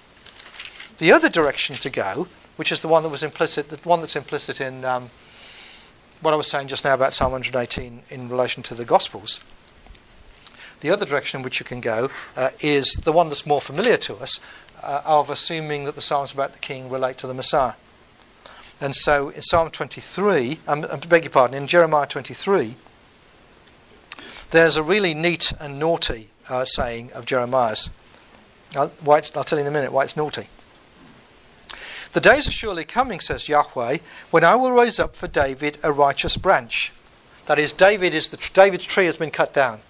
The other direction to go, which is the one that was implicit, the one that's implicit in um, what I was saying just now about Psalm 118 in relation to the Gospels, the other direction in which you can go uh, is the one that's more familiar to us, uh, of assuming that the Psalms about the king relate to the Messiah. And so in Psalm 23, um, I beg your pardon, in Jeremiah 23, there's a really neat and naughty uh, saying of Jeremiah's. I'll, I'll tell you in a minute why it's naughty. The days are surely coming, says Yahweh, when I will raise up for David a righteous branch. That is, David is the David's tree has been cut down,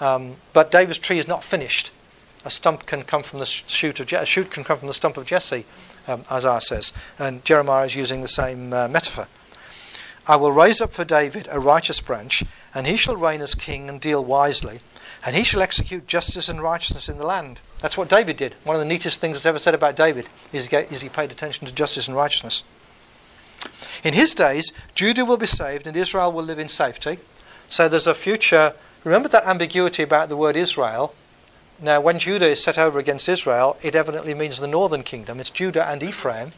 um, but David's tree is not finished a stump can come from the shoot of Je- a shoot can come from the stump of Jesse, um, Isaiah says, and Jeremiah is using the same uh, metaphor. I will raise up for David a righteous branch, and he shall reign as king and deal wisely, and he shall execute justice and righteousness in the land. That's what David did. One of the neatest things that's ever said about David is he, is he paid attention to justice and righteousness. In his days, Judah will be saved and Israel will live in safety. So there's a future. Remember that ambiguity about the word Israel? Now, when Judah is set over against Israel, it evidently means the northern kingdom. It's Judah and Ephraim.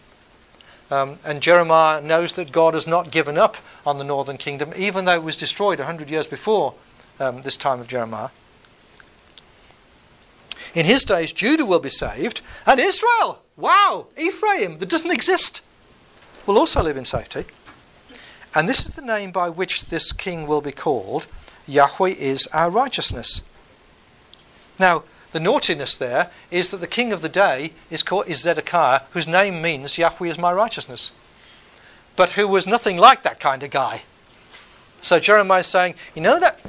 Um, and Jeremiah knows that God has not given up on the northern kingdom, even though it was destroyed 100 years before um, this time of Jeremiah. In his days, Judah will be saved, and Israel, wow, Ephraim, that doesn't exist, will also live in safety. And this is the name by which this king will be called Yahweh is our righteousness. Now, the naughtiness there is that the king of the day is called is Zedekiah, whose name means Yahweh is my righteousness, but who was nothing like that kind of guy. So Jeremiah is saying, you know that,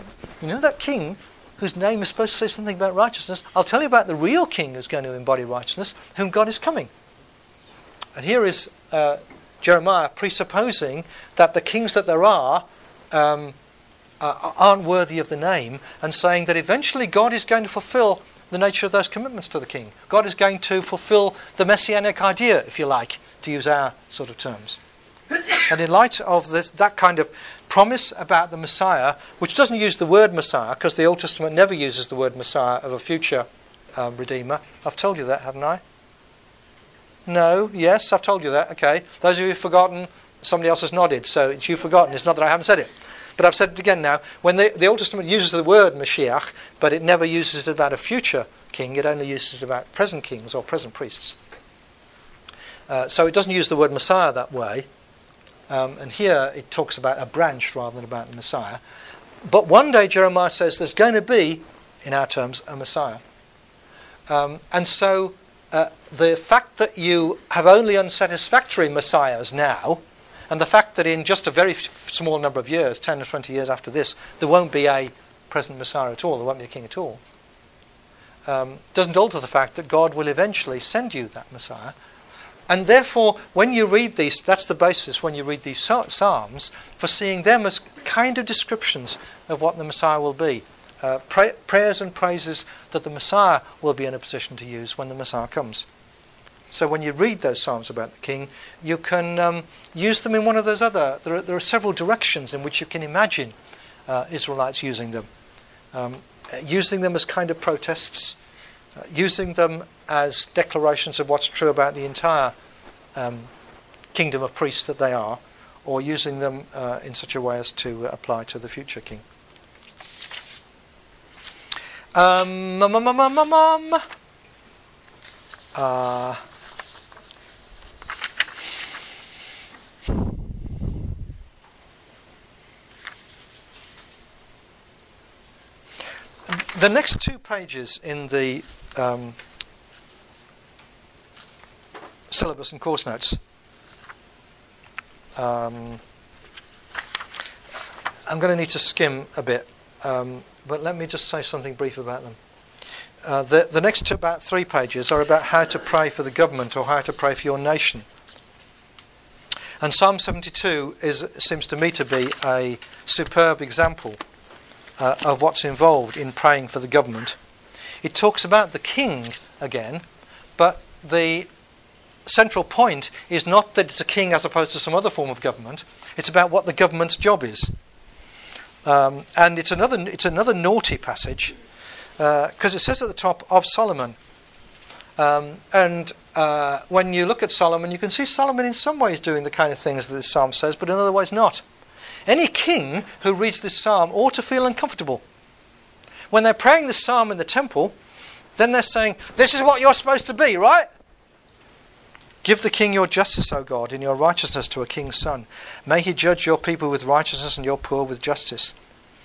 you know that king whose name is supposed to say something about righteousness. I'll tell you about the real king who's going to embody righteousness, whom God is coming. And here is uh, Jeremiah presupposing that the kings that there are um, uh, aren't worthy of the name, and saying that eventually God is going to fulfill the nature of those commitments to the king. God is going to fulfill the messianic idea, if you like, to use our sort of terms. and in light of this, that kind of promise about the Messiah, which doesn't use the word Messiah, because the Old Testament never uses the word Messiah of a future um, Redeemer. I've told you that, haven't I? No, yes, I've told you that. Okay. Those of you who've forgotten, somebody else has nodded, so it's you've forgotten. It's not that I haven't said it. But I've said it again now. When the, the Old Testament uses the word Mashiach, but it never uses it about a future king, it only uses it about present kings or present priests. Uh, so it doesn't use the word Messiah that way. Um, and here it talks about a branch rather than about the Messiah. But one day Jeremiah says there's going to be, in our terms, a Messiah. Um, and so uh, the fact that you have only unsatisfactory Messiahs now and the fact that in just a very small number of years, 10 or 20 years after this, there won't be a present Messiah at all, there won't be a king at all, um, doesn't alter the fact that God will eventually send you that Messiah. And therefore, when you read these, that's the basis when you read these Psalms for seeing them as kind of descriptions of what the Messiah will be. Uh, pray, prayers and praises that the Messiah will be in a position to use when the Messiah comes. So when you read those psalms about the king, you can um, use them in one of those other. There are, there are several directions in which you can imagine uh, Israelites using them, um, using them as kind of protests, uh, using them as declarations of what's true about the entire um, kingdom of priests that they are, or using them uh, in such a way as to apply to the future king. Um, um, um, um, um, um, uh, the next two pages in the um, syllabus and course notes. Um, I'm going to need to skim a bit, um, but let me just say something brief about them. Uh, the, the next two, about three pages are about how to pray for the government or how to pray for your nation. And Psalm 72 is, seems to me to be a superb example uh, of what's involved in praying for the government. It talks about the king again, but the central point is not that it's a king as opposed to some other form of government. It's about what the government's job is. Um, and it's another, it's another naughty passage because uh, it says at the top of Solomon. Um, and uh, when you look at Solomon, you can see Solomon in some ways doing the kind of things that this psalm says, but in other ways not. Any king who reads this psalm ought to feel uncomfortable. When they're praying this psalm in the temple, then they're saying, This is what you're supposed to be, right? Give the king your justice, O God, in your righteousness to a king's son. May he judge your people with righteousness and your poor with justice.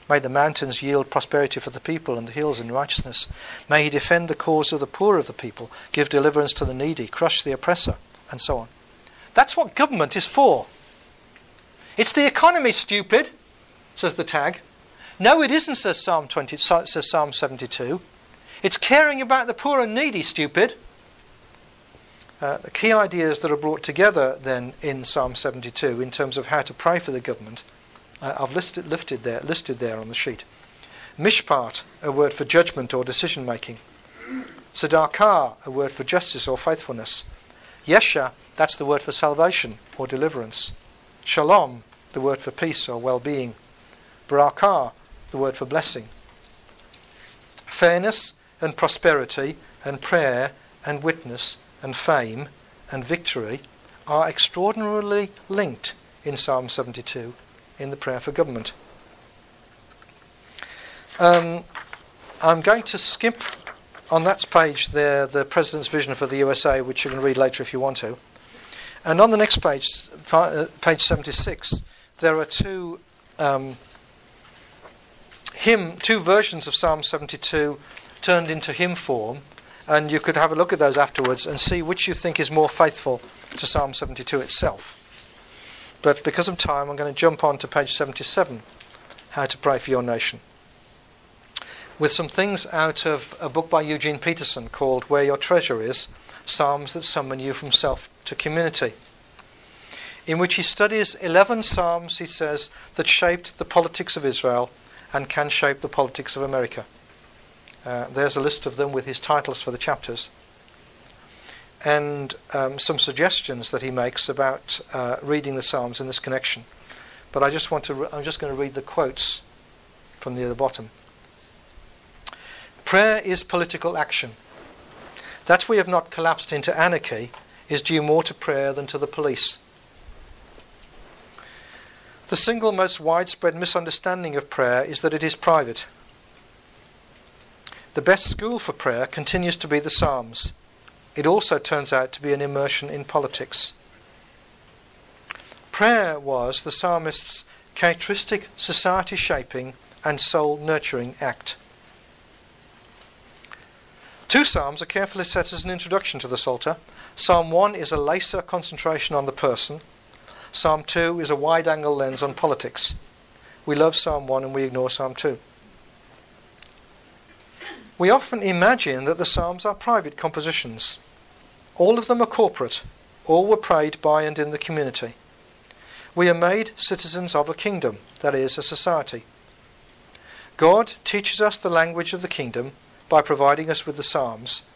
May the mountains yield prosperity for the people and the hills in righteousness. May he defend the cause of the poor of the people, give deliverance to the needy, crush the oppressor, and so on. That's what government is for. It's the economy, stupid, says the tag. No, it isn't, says Psalm 20, says Psalm 72. It's caring about the poor and needy, stupid. Uh, the key ideas that are brought together then in Psalm 72 in terms of how to pray for the government, uh, I've listed, lifted there, listed there on the sheet. Mishpat, a word for judgment or decision making. Tzedakah, a word for justice or faithfulness. Yesha, that's the word for salvation or deliverance. Shalom, the word for peace or well being. Barakah, the word for blessing. Fairness and prosperity and prayer and witness and fame and victory are extraordinarily linked in Psalm 72 in the prayer for government. Um, I'm going to skip on that page there the President's vision for the USA, which you can read later if you want to. And on the next page, uh, page 76, there are two um, hymn, two versions of Psalm 72 turned into hymn form, and you could have a look at those afterwards and see which you think is more faithful to Psalm 72 itself. But because of time, I'm going to jump on to page 77 How to Pray for Your Nation. With some things out of a book by Eugene Peterson called Where Your Treasure Is Psalms That Summon You from Self to Community, in which he studies 11 Psalms, he says, that shaped the politics of Israel and can shape the politics of America. Uh, there's a list of them with his titles for the chapters and um, some suggestions that he makes about uh, reading the Psalms in this connection. But I just want to. Re- I'm just going to read the quotes from near the bottom. Prayer is political action. That we have not collapsed into anarchy is due more to prayer than to the police. The single most widespread misunderstanding of prayer is that it is private. The best school for prayer continues to be the Psalms it also turns out to be an immersion in politics. Prayer was the psalmist's characteristic society shaping and soul nurturing act. Two psalms are carefully set as an introduction to the Psalter. Psalm 1 is a laser concentration on the person. Psalm 2 is a wide angle lens on politics. We love Psalm 1 and we ignore Psalm 2. We often imagine that the Psalms are private compositions. All of them are corporate. All were prayed by and in the community. We are made citizens of a kingdom, that is, a society. God teaches us the language of the kingdom by providing us with the Psalms,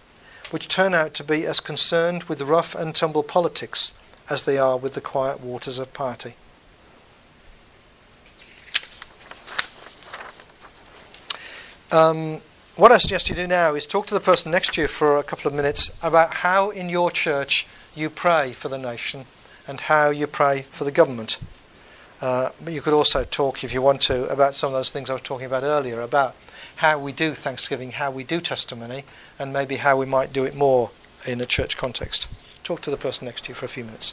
which turn out to be as concerned with rough and tumble politics as they are with the quiet waters of piety. Um, what I suggest you do now is talk to the person next to you for a couple of minutes about how in your church you pray for the nation and how you pray for the government. Uh, but you could also talk, if you want to, about some of those things I was talking about earlier about how we do Thanksgiving, how we do testimony, and maybe how we might do it more in a church context. Talk to the person next to you for a few minutes.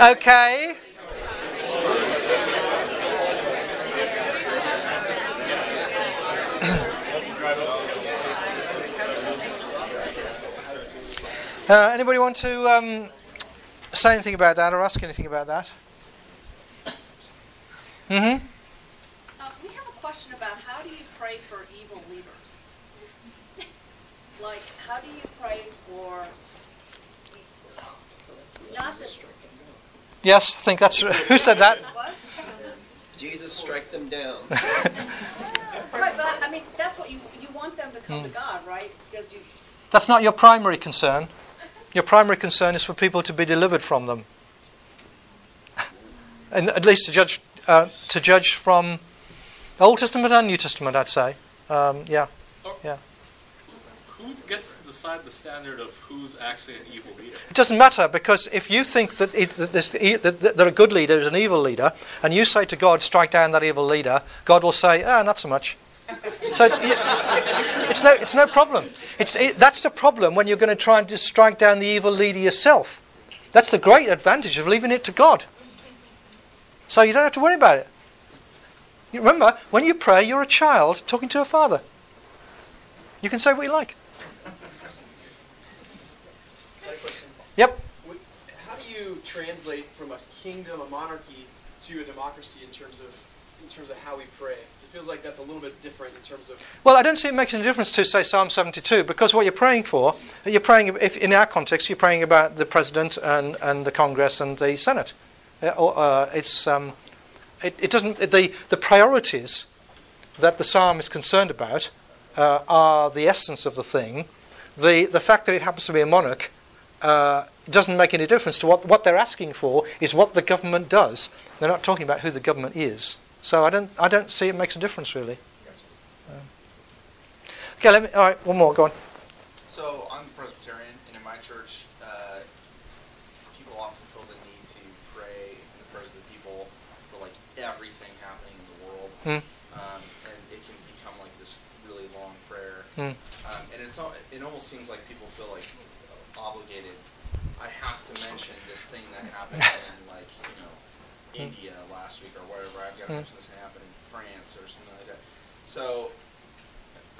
Okay. Uh, anybody want to um, say anything about that or ask anything about that? Mm-hmm.
Uh, we have a question about how do you pray for evil leaders? Like, how do you pray for, not that,
Yes, I think that's who said that.
what?
Jesus strike them down.
Right, but I, I mean, that's what you, you want them to come to God, right? Because you,
That's not your primary concern. Your primary concern is for people to be delivered from them, and at least to judge uh, to judge from Old Testament and New Testament. I'd say, um, yeah.
Who gets to decide the standard of who's actually an evil leader?
It doesn't matter because if you think that, it, that, this, that, that a good leader is an evil leader, and you say to God, "Strike down that evil leader," God will say, "Ah, not so much." So it- it's no, it's no problem. It's, it, that's the problem when you're going to try and just strike down the evil leader yourself. That's the great advantage of leaving it to God. So you don't have to worry about it. You remember, when you pray, you're a child talking to a father. You can say what you like. Yep.
How do you translate from a kingdom, a monarchy, to a democracy in terms of in terms of how we pray? 'Cause it feels like that's a little bit different in terms of
Well, I don't see it makes any difference to say Psalm 72 because what you're praying for, you're praying. If in our context, you're praying about the president and, and the Congress and the Senate. Uh, uh, it's um, it, it doesn't the the priorities that the psalm is concerned about uh, are the essence of the thing. The the fact that it happens to be a monarch uh, doesn't make any difference to what what they're asking for is what the government does. They're not talking about who the government is. So I don't I don't see it makes a difference really. Um, okay, let me. All right, one more. Go on.
So I'm Presbyterian, and in my church, uh, people often feel the need to pray in the prayers of the people for like everything happening in the world,
Mm.
um, and it can become like this really long prayer.
Mm.
Um, and it's al- it almost seems like people feel like obligated. I have to mention this thing that happened in like you know India last week or whatever. I've got to
Mm.
mention this thing happened in France or something like that. So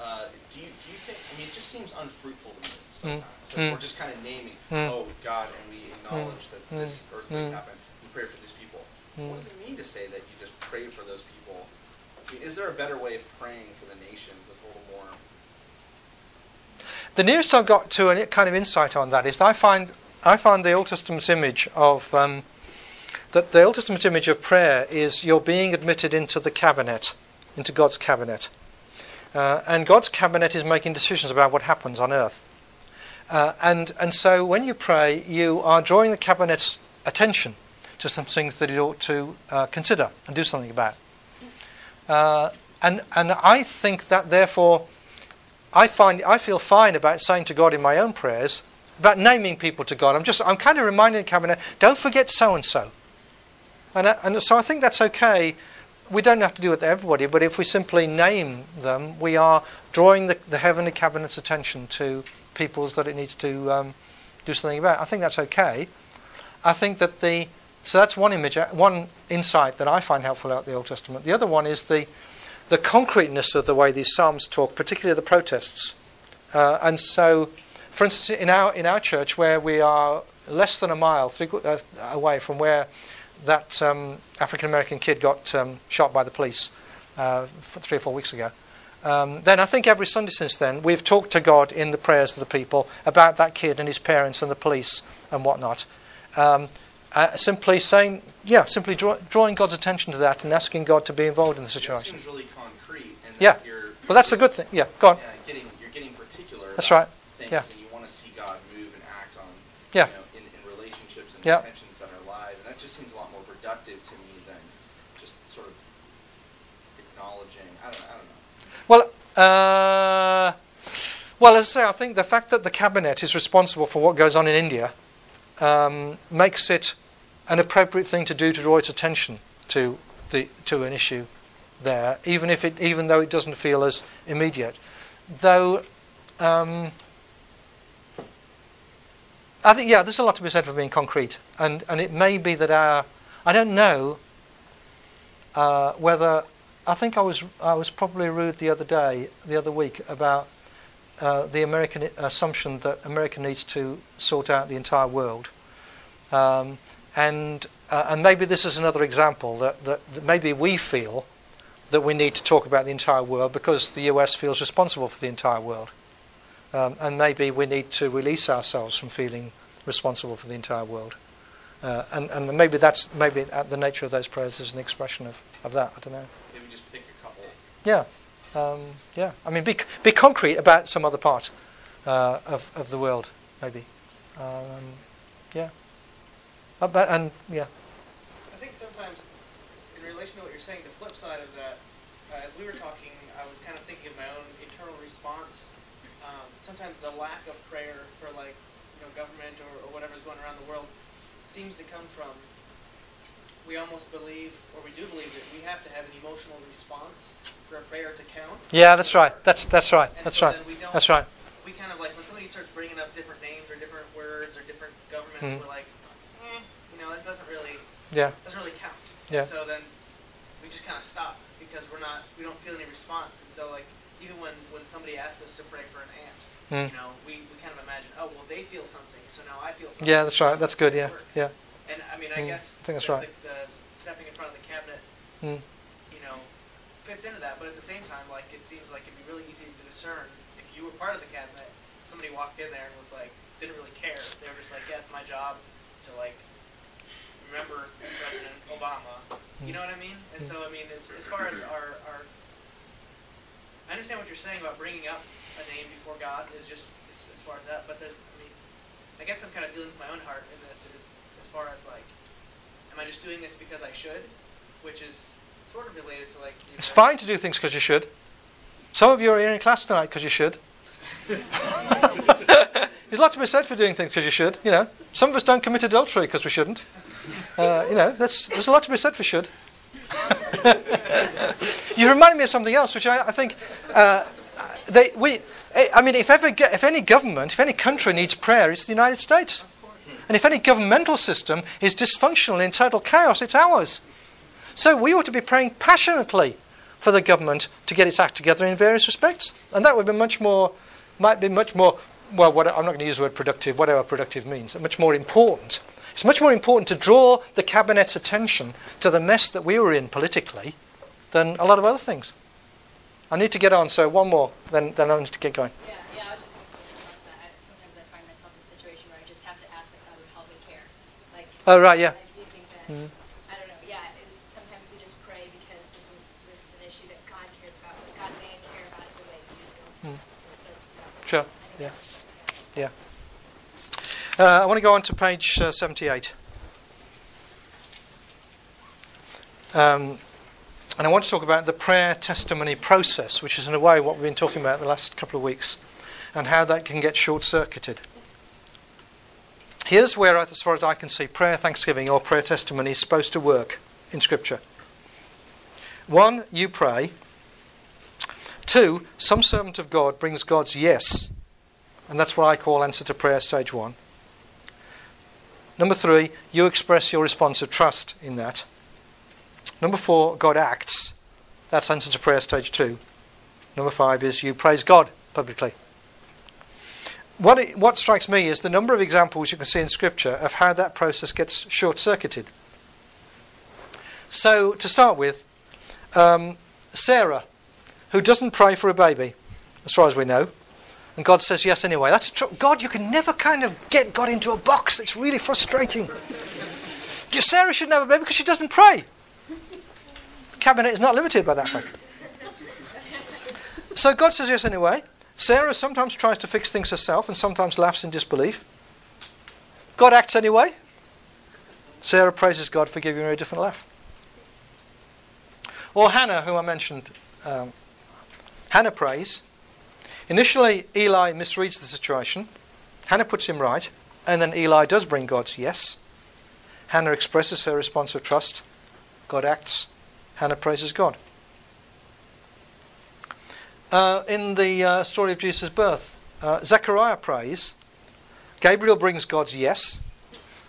uh, do you do you think? I mean, it just seems unfruitful to me sometimes. So
Mm.
we're just kind of naming, oh God, and we acknowledge that this earthquake happened. We pray for these people. What does it mean to say that you just pray for those people? I mean, is there a better way of praying for the nations that's a little more?
The nearest I've got to a kind of insight on that is I find I find the Old Testament's image of um, that the Old Testament image of prayer is you're being admitted into the cabinet, into God's cabinet, uh, and God's cabinet is making decisions about what happens on earth. Uh, and and so when you pray, you are drawing the cabinet's attention to some things that it ought to uh, consider and do something about. Uh, and and I think that therefore. I find I feel fine about saying to God in my own prayers about naming people to God. I'm just I'm kind of reminding the cabinet, don't forget so and so. And and so I think that's okay. We don't have to do it to everybody, but if we simply name them, we are drawing the, the heavenly cabinet's attention to peoples that it needs to um, do something about. I think that's okay. I think that the so that's one image, uh, one insight that I find helpful out of the Old Testament. The other one is the the concreteness of the way these psalms talk, particularly the protests. Uh, and so, for instance, in our in our church, where we are less than a mile three, uh, away from where that um, African American kid got um, shot by the police uh, three or four weeks ago. Um, then I think every Sunday since then we've talked to God in the prayers of the people about that kid and his parents and the police and whatnot. Um, uh, simply saying, yeah, simply draw, drawing God's attention to that and asking God to be involved in the
It
situation.
seems really that
Yeah.
you're
Well, that's a good thing. Yeah, go on.
yeah, getting you're getting particular.
That's right.
Things,
Yeah.
and you want to see God move and act on.
Yeah.
You know, in, in relationships and
Yeah.
intentions that are live, and that just seems a lot more productive to me than just sort of acknowledging. I don't. I don't know.
Well, uh, well, as I say, I think the fact that the cabinet is responsible for what goes on in India um, makes it an appropriate thing to do to draw its attention to the to an issue there, even if it even though it doesn't feel as immediate. Though, um, I think yeah, there's a lot to be said for being concrete, and and it may be that our I don't know uh, whether I think I was I was probably rude the other day, the other week about uh, the American assumption that America needs to sort out the entire world, um, and uh, and maybe this is another example that, that that maybe we feel that we need to talk about the entire world because the US feels responsible for the entire world. Um, and maybe we need to release ourselves from feeling responsible for the entire world. Uh, and, and maybe that's maybe at the nature of those prayers is an expression of, of that. I don't know.
Maybe just pick a couple.
Yeah, um, yeah. I mean, be be concrete about some other part uh, of of the world, maybe. Um, yeah. Uh, but and yeah.
I think sometimes, in relation to what you're saying, the flip side of that, we were talking, I was kind of thinking of my own internal response. Um, sometimes the lack of prayer for like, you know, government or, or whatever's going around the world seems to come from we almost believe, or we do believe that we have to have an emotional response for a prayer to count.
Yeah, that's right. That's that's right.
And
That's
so
right.
then we don't-
That's right.
We kind of like when somebody starts bringing up different names or different words or different governments,
Mhm.
we're like, eh, you know, that doesn't really
Yeah.
doesn't really count.
Yeah.
And so then we just kind of stop because we're not we don't feel any response. And so like even when when somebody asks us to pray for an aunt,
Mm.
you know, we, we kind of imagine, oh well, they feel something, so now I feel something.
Yeah, that's right. That's good. Yeah,
works.
yeah.
And I mean, I
Mm,
guess
I think that's
the,
right.
the, the stepping in front of the cabinet,
Mm.
you know, fits into that. But at the same time, like it seems like it'd be really easy to discern if you were part of the cabinet. Somebody walked in there and was like, didn't really care. They were just like, yeah, it's my job to like remember President Obama. You know what I mean? And so I mean, as, as far as our, our I understand what you're saying about bringing up a name before God is just as, as far as that. But there's, I mean, I guess I'm kind of dealing with my own heart in this is as far as like, am I just doing this because I should, which is sort of related to like.
It's fine to do things because you should. Some of you are here in class tonight because you should. There's a lot to be said for doing things because you should. You know, some of us don't commit adultery because we shouldn't. Uh, you know, there's a lot to be said for should. you reminded me of something else, which I, I think uh, they we. I mean, if ever, if any government, if any country needs prayer, it's the United States. And if any governmental system is dysfunctional in total chaos, it's ours. So we ought to be praying passionately for the government to get its act together in various respects. And that would be much more, might be much more, well, what, I'm not going to use the word productive, whatever productive means, much more important. It's much more important to draw the cabinet's attention to the mess that we were in politically than a lot of other things. I need to get on, so one more, then, then I need to get going.
Yeah, yeah, I was just going to say that. I, sometimes I find myself in a situation where I just have to ask that God would help me care. Like,
Oh, right, yeah.
I do think that,
Mhm.
I don't know, yeah, it, sometimes we just pray because this is this is an issue that God cares about, but God may care about it the way we do.
Mm. Sure, yeah. Uh, I want to go on to page uh, 78. Um, and I want to talk about the prayer testimony process, which is in a way what we've been talking about the last couple of weeks, and how that can get short circuited. Here's where, as far as I can see, prayer thanksgiving or prayer testimony is supposed to work in Scripture. One, you pray. Two, some servant of God brings God's yes and that's what I call answer to prayer stage one. Number three, you express your response of trust in that. Number four, God acts. That's answer to prayer stage two. Number five is you praise God publicly. What, it, what strikes me is the number of examples you can see in Scripture of how that process gets short circuited. So, to start with, um, Sarah, who doesn't pray for a baby, as far as we know, and God says yes anyway. That's tr- God. You can never kind of get God into a box. It's really frustrating. Sarah shouldn't have a because she doesn't pray. Cabinet is not limited by that fact. So God says yes anyway. Sarah sometimes tries to fix things herself and sometimes laughs in disbelief. God acts anyway. Sarah praises God for giving her a different laugh. Or Hannah, who I mentioned. Um, Hannah prays. Initially, Eli misreads the situation. Hannah puts him right, and then Eli does bring God's yes. Hannah expresses her response of trust. God acts. Hannah praises God. Uh, in the uh, story of Jesus' birth, uh, Zechariah prays, Gabriel brings God's yes.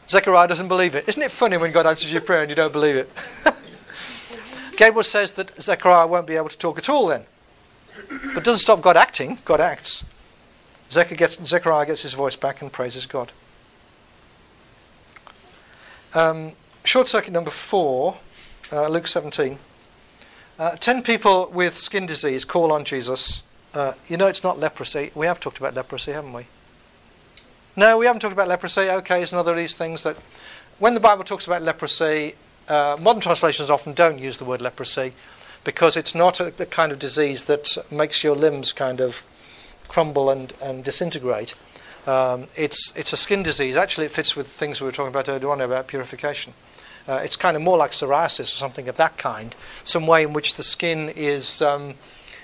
Zechariah doesn't believe it. Isn't it funny when God answers your prayer and you don't believe it? Gabriel says that Zechariah won't be able to talk at all then. But doesn't stop God acting. God acts. Zechariah gets, Zechariah gets his voice back and praises God. Um, short circuit number four, uh, Luke 17. Uh, ten people with skin disease call on Jesus. Uh, you know, it's not leprosy. We have talked about leprosy, haven't we? No, we haven't talked about leprosy. Okay, it's another of these things that, when the Bible talks about leprosy, uh, modern translations often don't use the word leprosy because it's not a, the kind of disease that makes your limbs kind of crumble and, and disintegrate. Um, it's, it's a skin disease. Actually, it fits with things we were talking about earlier on about purification. Uh, it's kind of more like psoriasis or something of that kind, some way in which the skin is, um,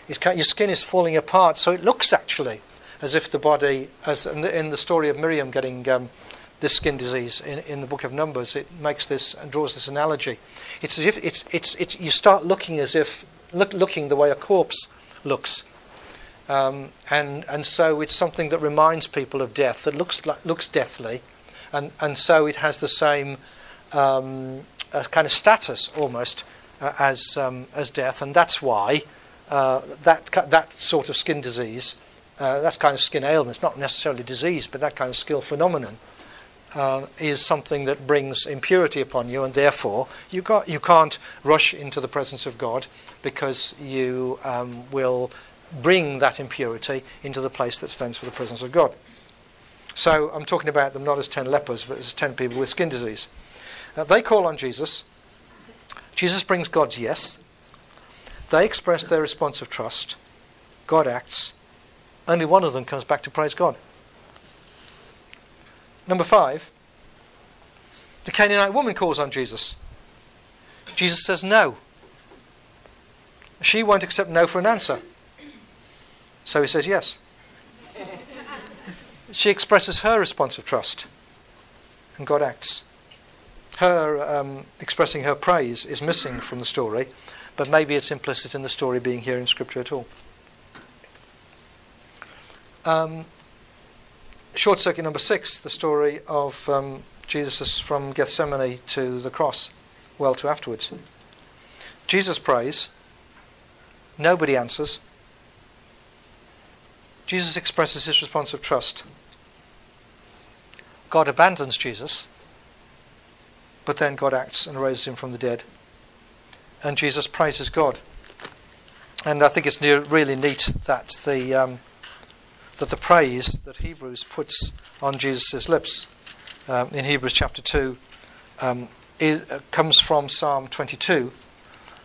is kind, your skin is falling apart, so it looks actually as if the body, as in the, in the story of Miriam getting um, this skin disease in, in the book of Numbers, it makes this and draws this analogy. It's as if it's, it's, it's, you start looking as if, look, looking the way a corpse looks. Um, and, and so it's something that reminds people of death, that looks, like, looks deathly, and, and so it has the same um, kind of status almost uh, as, um, as death, and that's why uh, that, that sort of skin disease, uh, that kind of skin ailment, not necessarily disease, but that kind of skill phenomenon, uh, is something that brings impurity upon you, and therefore you, got, you can't rush into the presence of God because you um, will bring that impurity into the place that stands for the presence of God. So I'm talking about them not as ten lepers, but as ten people with skin disease. Uh, they call on Jesus. Jesus brings God's yes. They express their response of trust. God acts. Only one of them comes back to praise God. Number five, the Canaanite woman calls on Jesus. Jesus says no. She won't accept no for an answer. So he says yes. She expresses her response of trust, and God acts. Her um, expressing her praise is missing from the story, but maybe it's implicit in the story being here in Scripture at all. Um, short circuit number six, the story of um, Jesus from Gethsemane to the cross, well to afterwards. Jesus prays, nobody answers. Jesus expresses his response of trust. God abandons Jesus, but then God acts and raises him from the dead. And Jesus praises God. And I think it's really neat that the um, that the praise that Hebrews puts on Jesus' lips um, in Hebrews chapter 2 um, is, uh, comes from Psalm 22,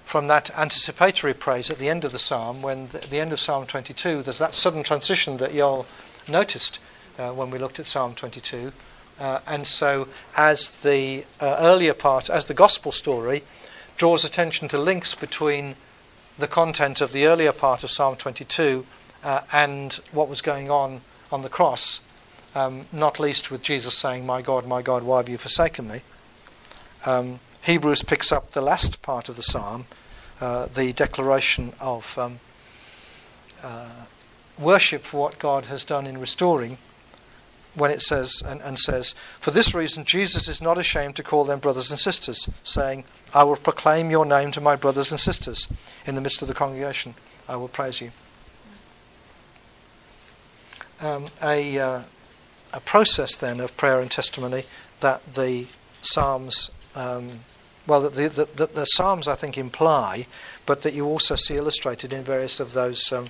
from that anticipatory praise at the end of the psalm, when the, at the end of Psalm 22, there's that sudden transition that you all noticed uh, when we looked at Psalm 22. Uh, and so, as the uh, earlier part, as the gospel story draws attention to links between the content of the earlier part of Psalm 22 uh, and what was going on on the cross, um, not least with Jesus saying, My God, my God, why have you forsaken me? Um, Hebrews picks up the last part of the psalm, uh, the declaration of um, uh, worship for what God has done in restoring, when it says, and, and says, For this reason Jesus is not ashamed to call them brothers and sisters, saying, I will proclaim your name to my brothers and sisters in the midst of the congregation. I will praise you um, a, uh, a process then of prayer and testimony that the Psalms, um, well, the, the, the, the, Psalms I think imply, but that you also see illustrated in various of those um,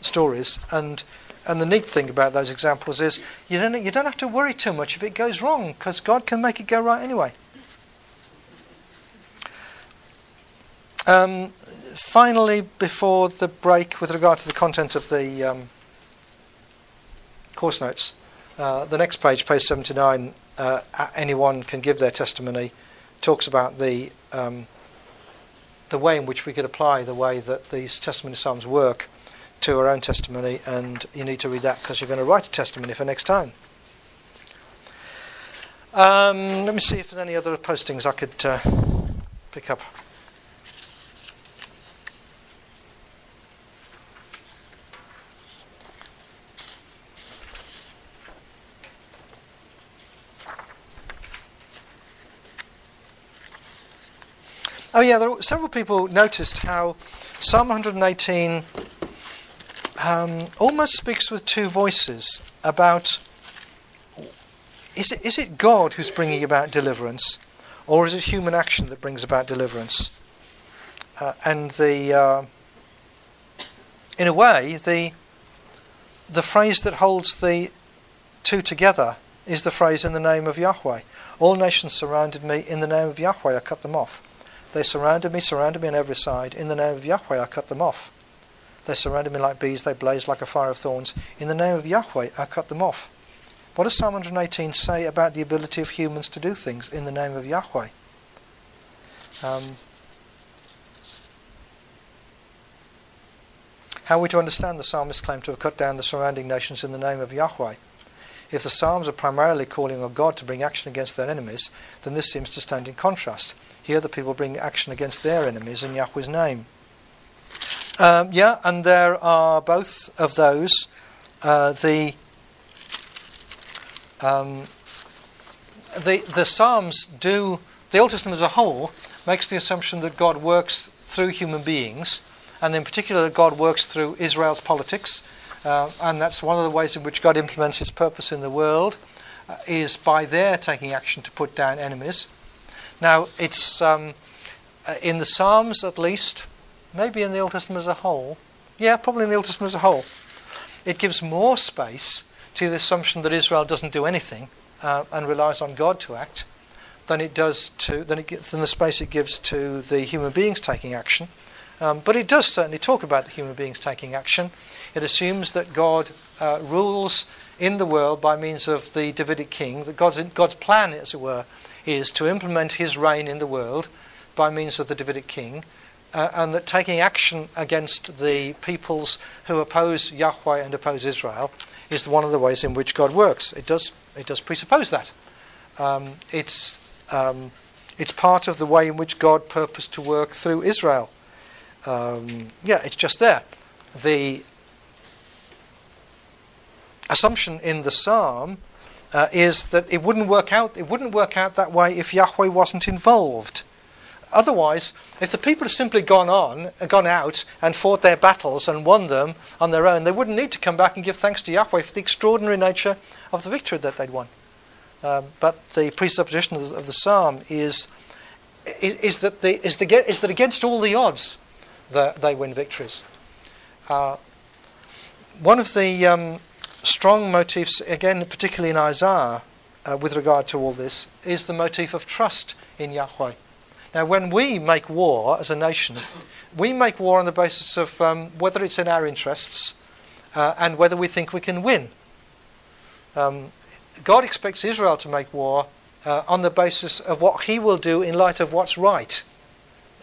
stories. And and the neat thing about those examples is you don't you don't have to worry too much if it goes wrong because God can make it go right anyway. Um, finally, before the break, with regard to the content of the um, course notes. Uh, the next page, page 79, uh, anyone can give their testimony, talks about the um, the way in which we could apply the way that these testimony psalms work to our own testimony, and you need to read that because you're going to write a testimony for next time. Um, let me see if there's any other postings I could uh, pick up. Oh yeah, there several people noticed how Psalm 118 um, almost speaks with two voices about is it, is it God who's bringing about deliverance, or is it human action that brings about deliverance? Uh, and the, uh, in a way, the the phrase that holds the two together is the phrase in the name of Yahweh. All nations surrounded me in the name of Yahweh. I cut them off. They surrounded me, surrounded me on every side. In the name of Yahweh, I cut them off. They surrounded me like bees. They blazed like a fire of thorns. In the name of Yahweh, I cut them off. What does Psalm 118 say about the ability of humans to do things in the name of Yahweh? Um, how are we to understand the psalmist's claim to have cut down the surrounding nations in the name of Yahweh? If the Psalms are primarily calling on God to bring action against their enemies, then this seems to stand in contrast. Here the people bring action against their enemies in Yahweh's name. Um, yeah, and there are both of those. Uh, the um, the the Psalms do the Old Testament as a whole makes the assumption that God works through human beings, and in particular that God works through Israel's politics, uh, and that's one of the ways in which God implements His purpose in the world uh, is by their taking action to put down enemies. Now it's um, uh, in the Psalms at least, maybe in the Old Testament as a whole. Yeah, probably in the Old Testament as a whole. It gives more space to the assumption that Israel doesn't do anything uh, and relies on God to act than it does to than, it gets, than the space it gives to the human beings taking action. Um, but it does certainly talk about the human beings taking action. It assumes that God uh, rules in the world by means of the Davidic king, that God's, God's plan, as it were, is to implement his reign in the world by means of the Davidic king, uh, and that taking action against the peoples who oppose Yahweh and oppose Israel is one of the ways in which God works. It does, it does presuppose that. Um, it's, um, it's part of the way in which God purposed to work through Israel. Um, yeah, it's just there. The assumption in the psalm uh, is that it wouldn't work out. It wouldn't work out that way if Yahweh wasn't involved. Otherwise, if the people had simply gone on, gone out and fought their battles and won them on their own, they wouldn't need to come back and give thanks to Yahweh for the extraordinary nature of the victory that they'd won. Um, but the presupposition of the, of the psalm is, is, is that the, is, the, is that against all the odds, they win victories. Uh, one of the um, strong motifs, again, particularly in Isaiah, uh, with regard to all this, is the motif of trust in Yahweh. Now, when we make war as a nation, we make war on the basis of um, whether it's in our interests uh, and whether we think we can win. Um, God expects Israel to make war uh, on the basis of what He will do in light of what's right,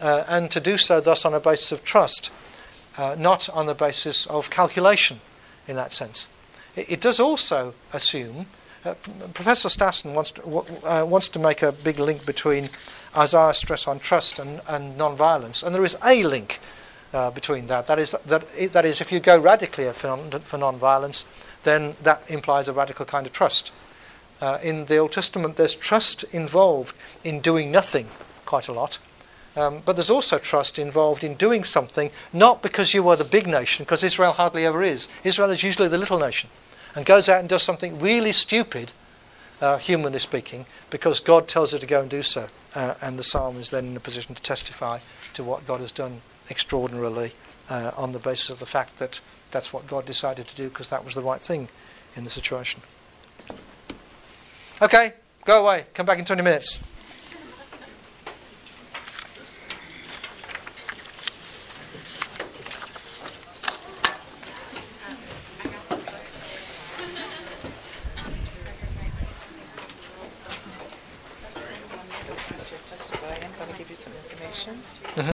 uh, and to do so thus on a basis of trust, uh, not on the basis of calculation in that sense. It, does also assume. Uh, Professor Stassen wants to, uh, wants to make a big link between Isaiah's stress on trust and, and non-violence, and there is a link uh, between that. That is, that, that is, if you go radically for, for non-violence, then that implies a radical kind of trust. Uh, in the Old Testament, there's trust involved in doing nothing quite a lot, um, but there's also trust involved in doing something, not because you are the big nation, because Israel hardly ever is. Israel is usually the little nation, and goes out and does something really stupid, uh, humanly speaking, because God tells her to go and do so. Uh, and the psalm is then in a position to testify to what God has done extraordinarily uh, on the basis of the fact that that's what God decided to do because that was the right thing in the situation. Okay, go away. Come back in 20 minutes.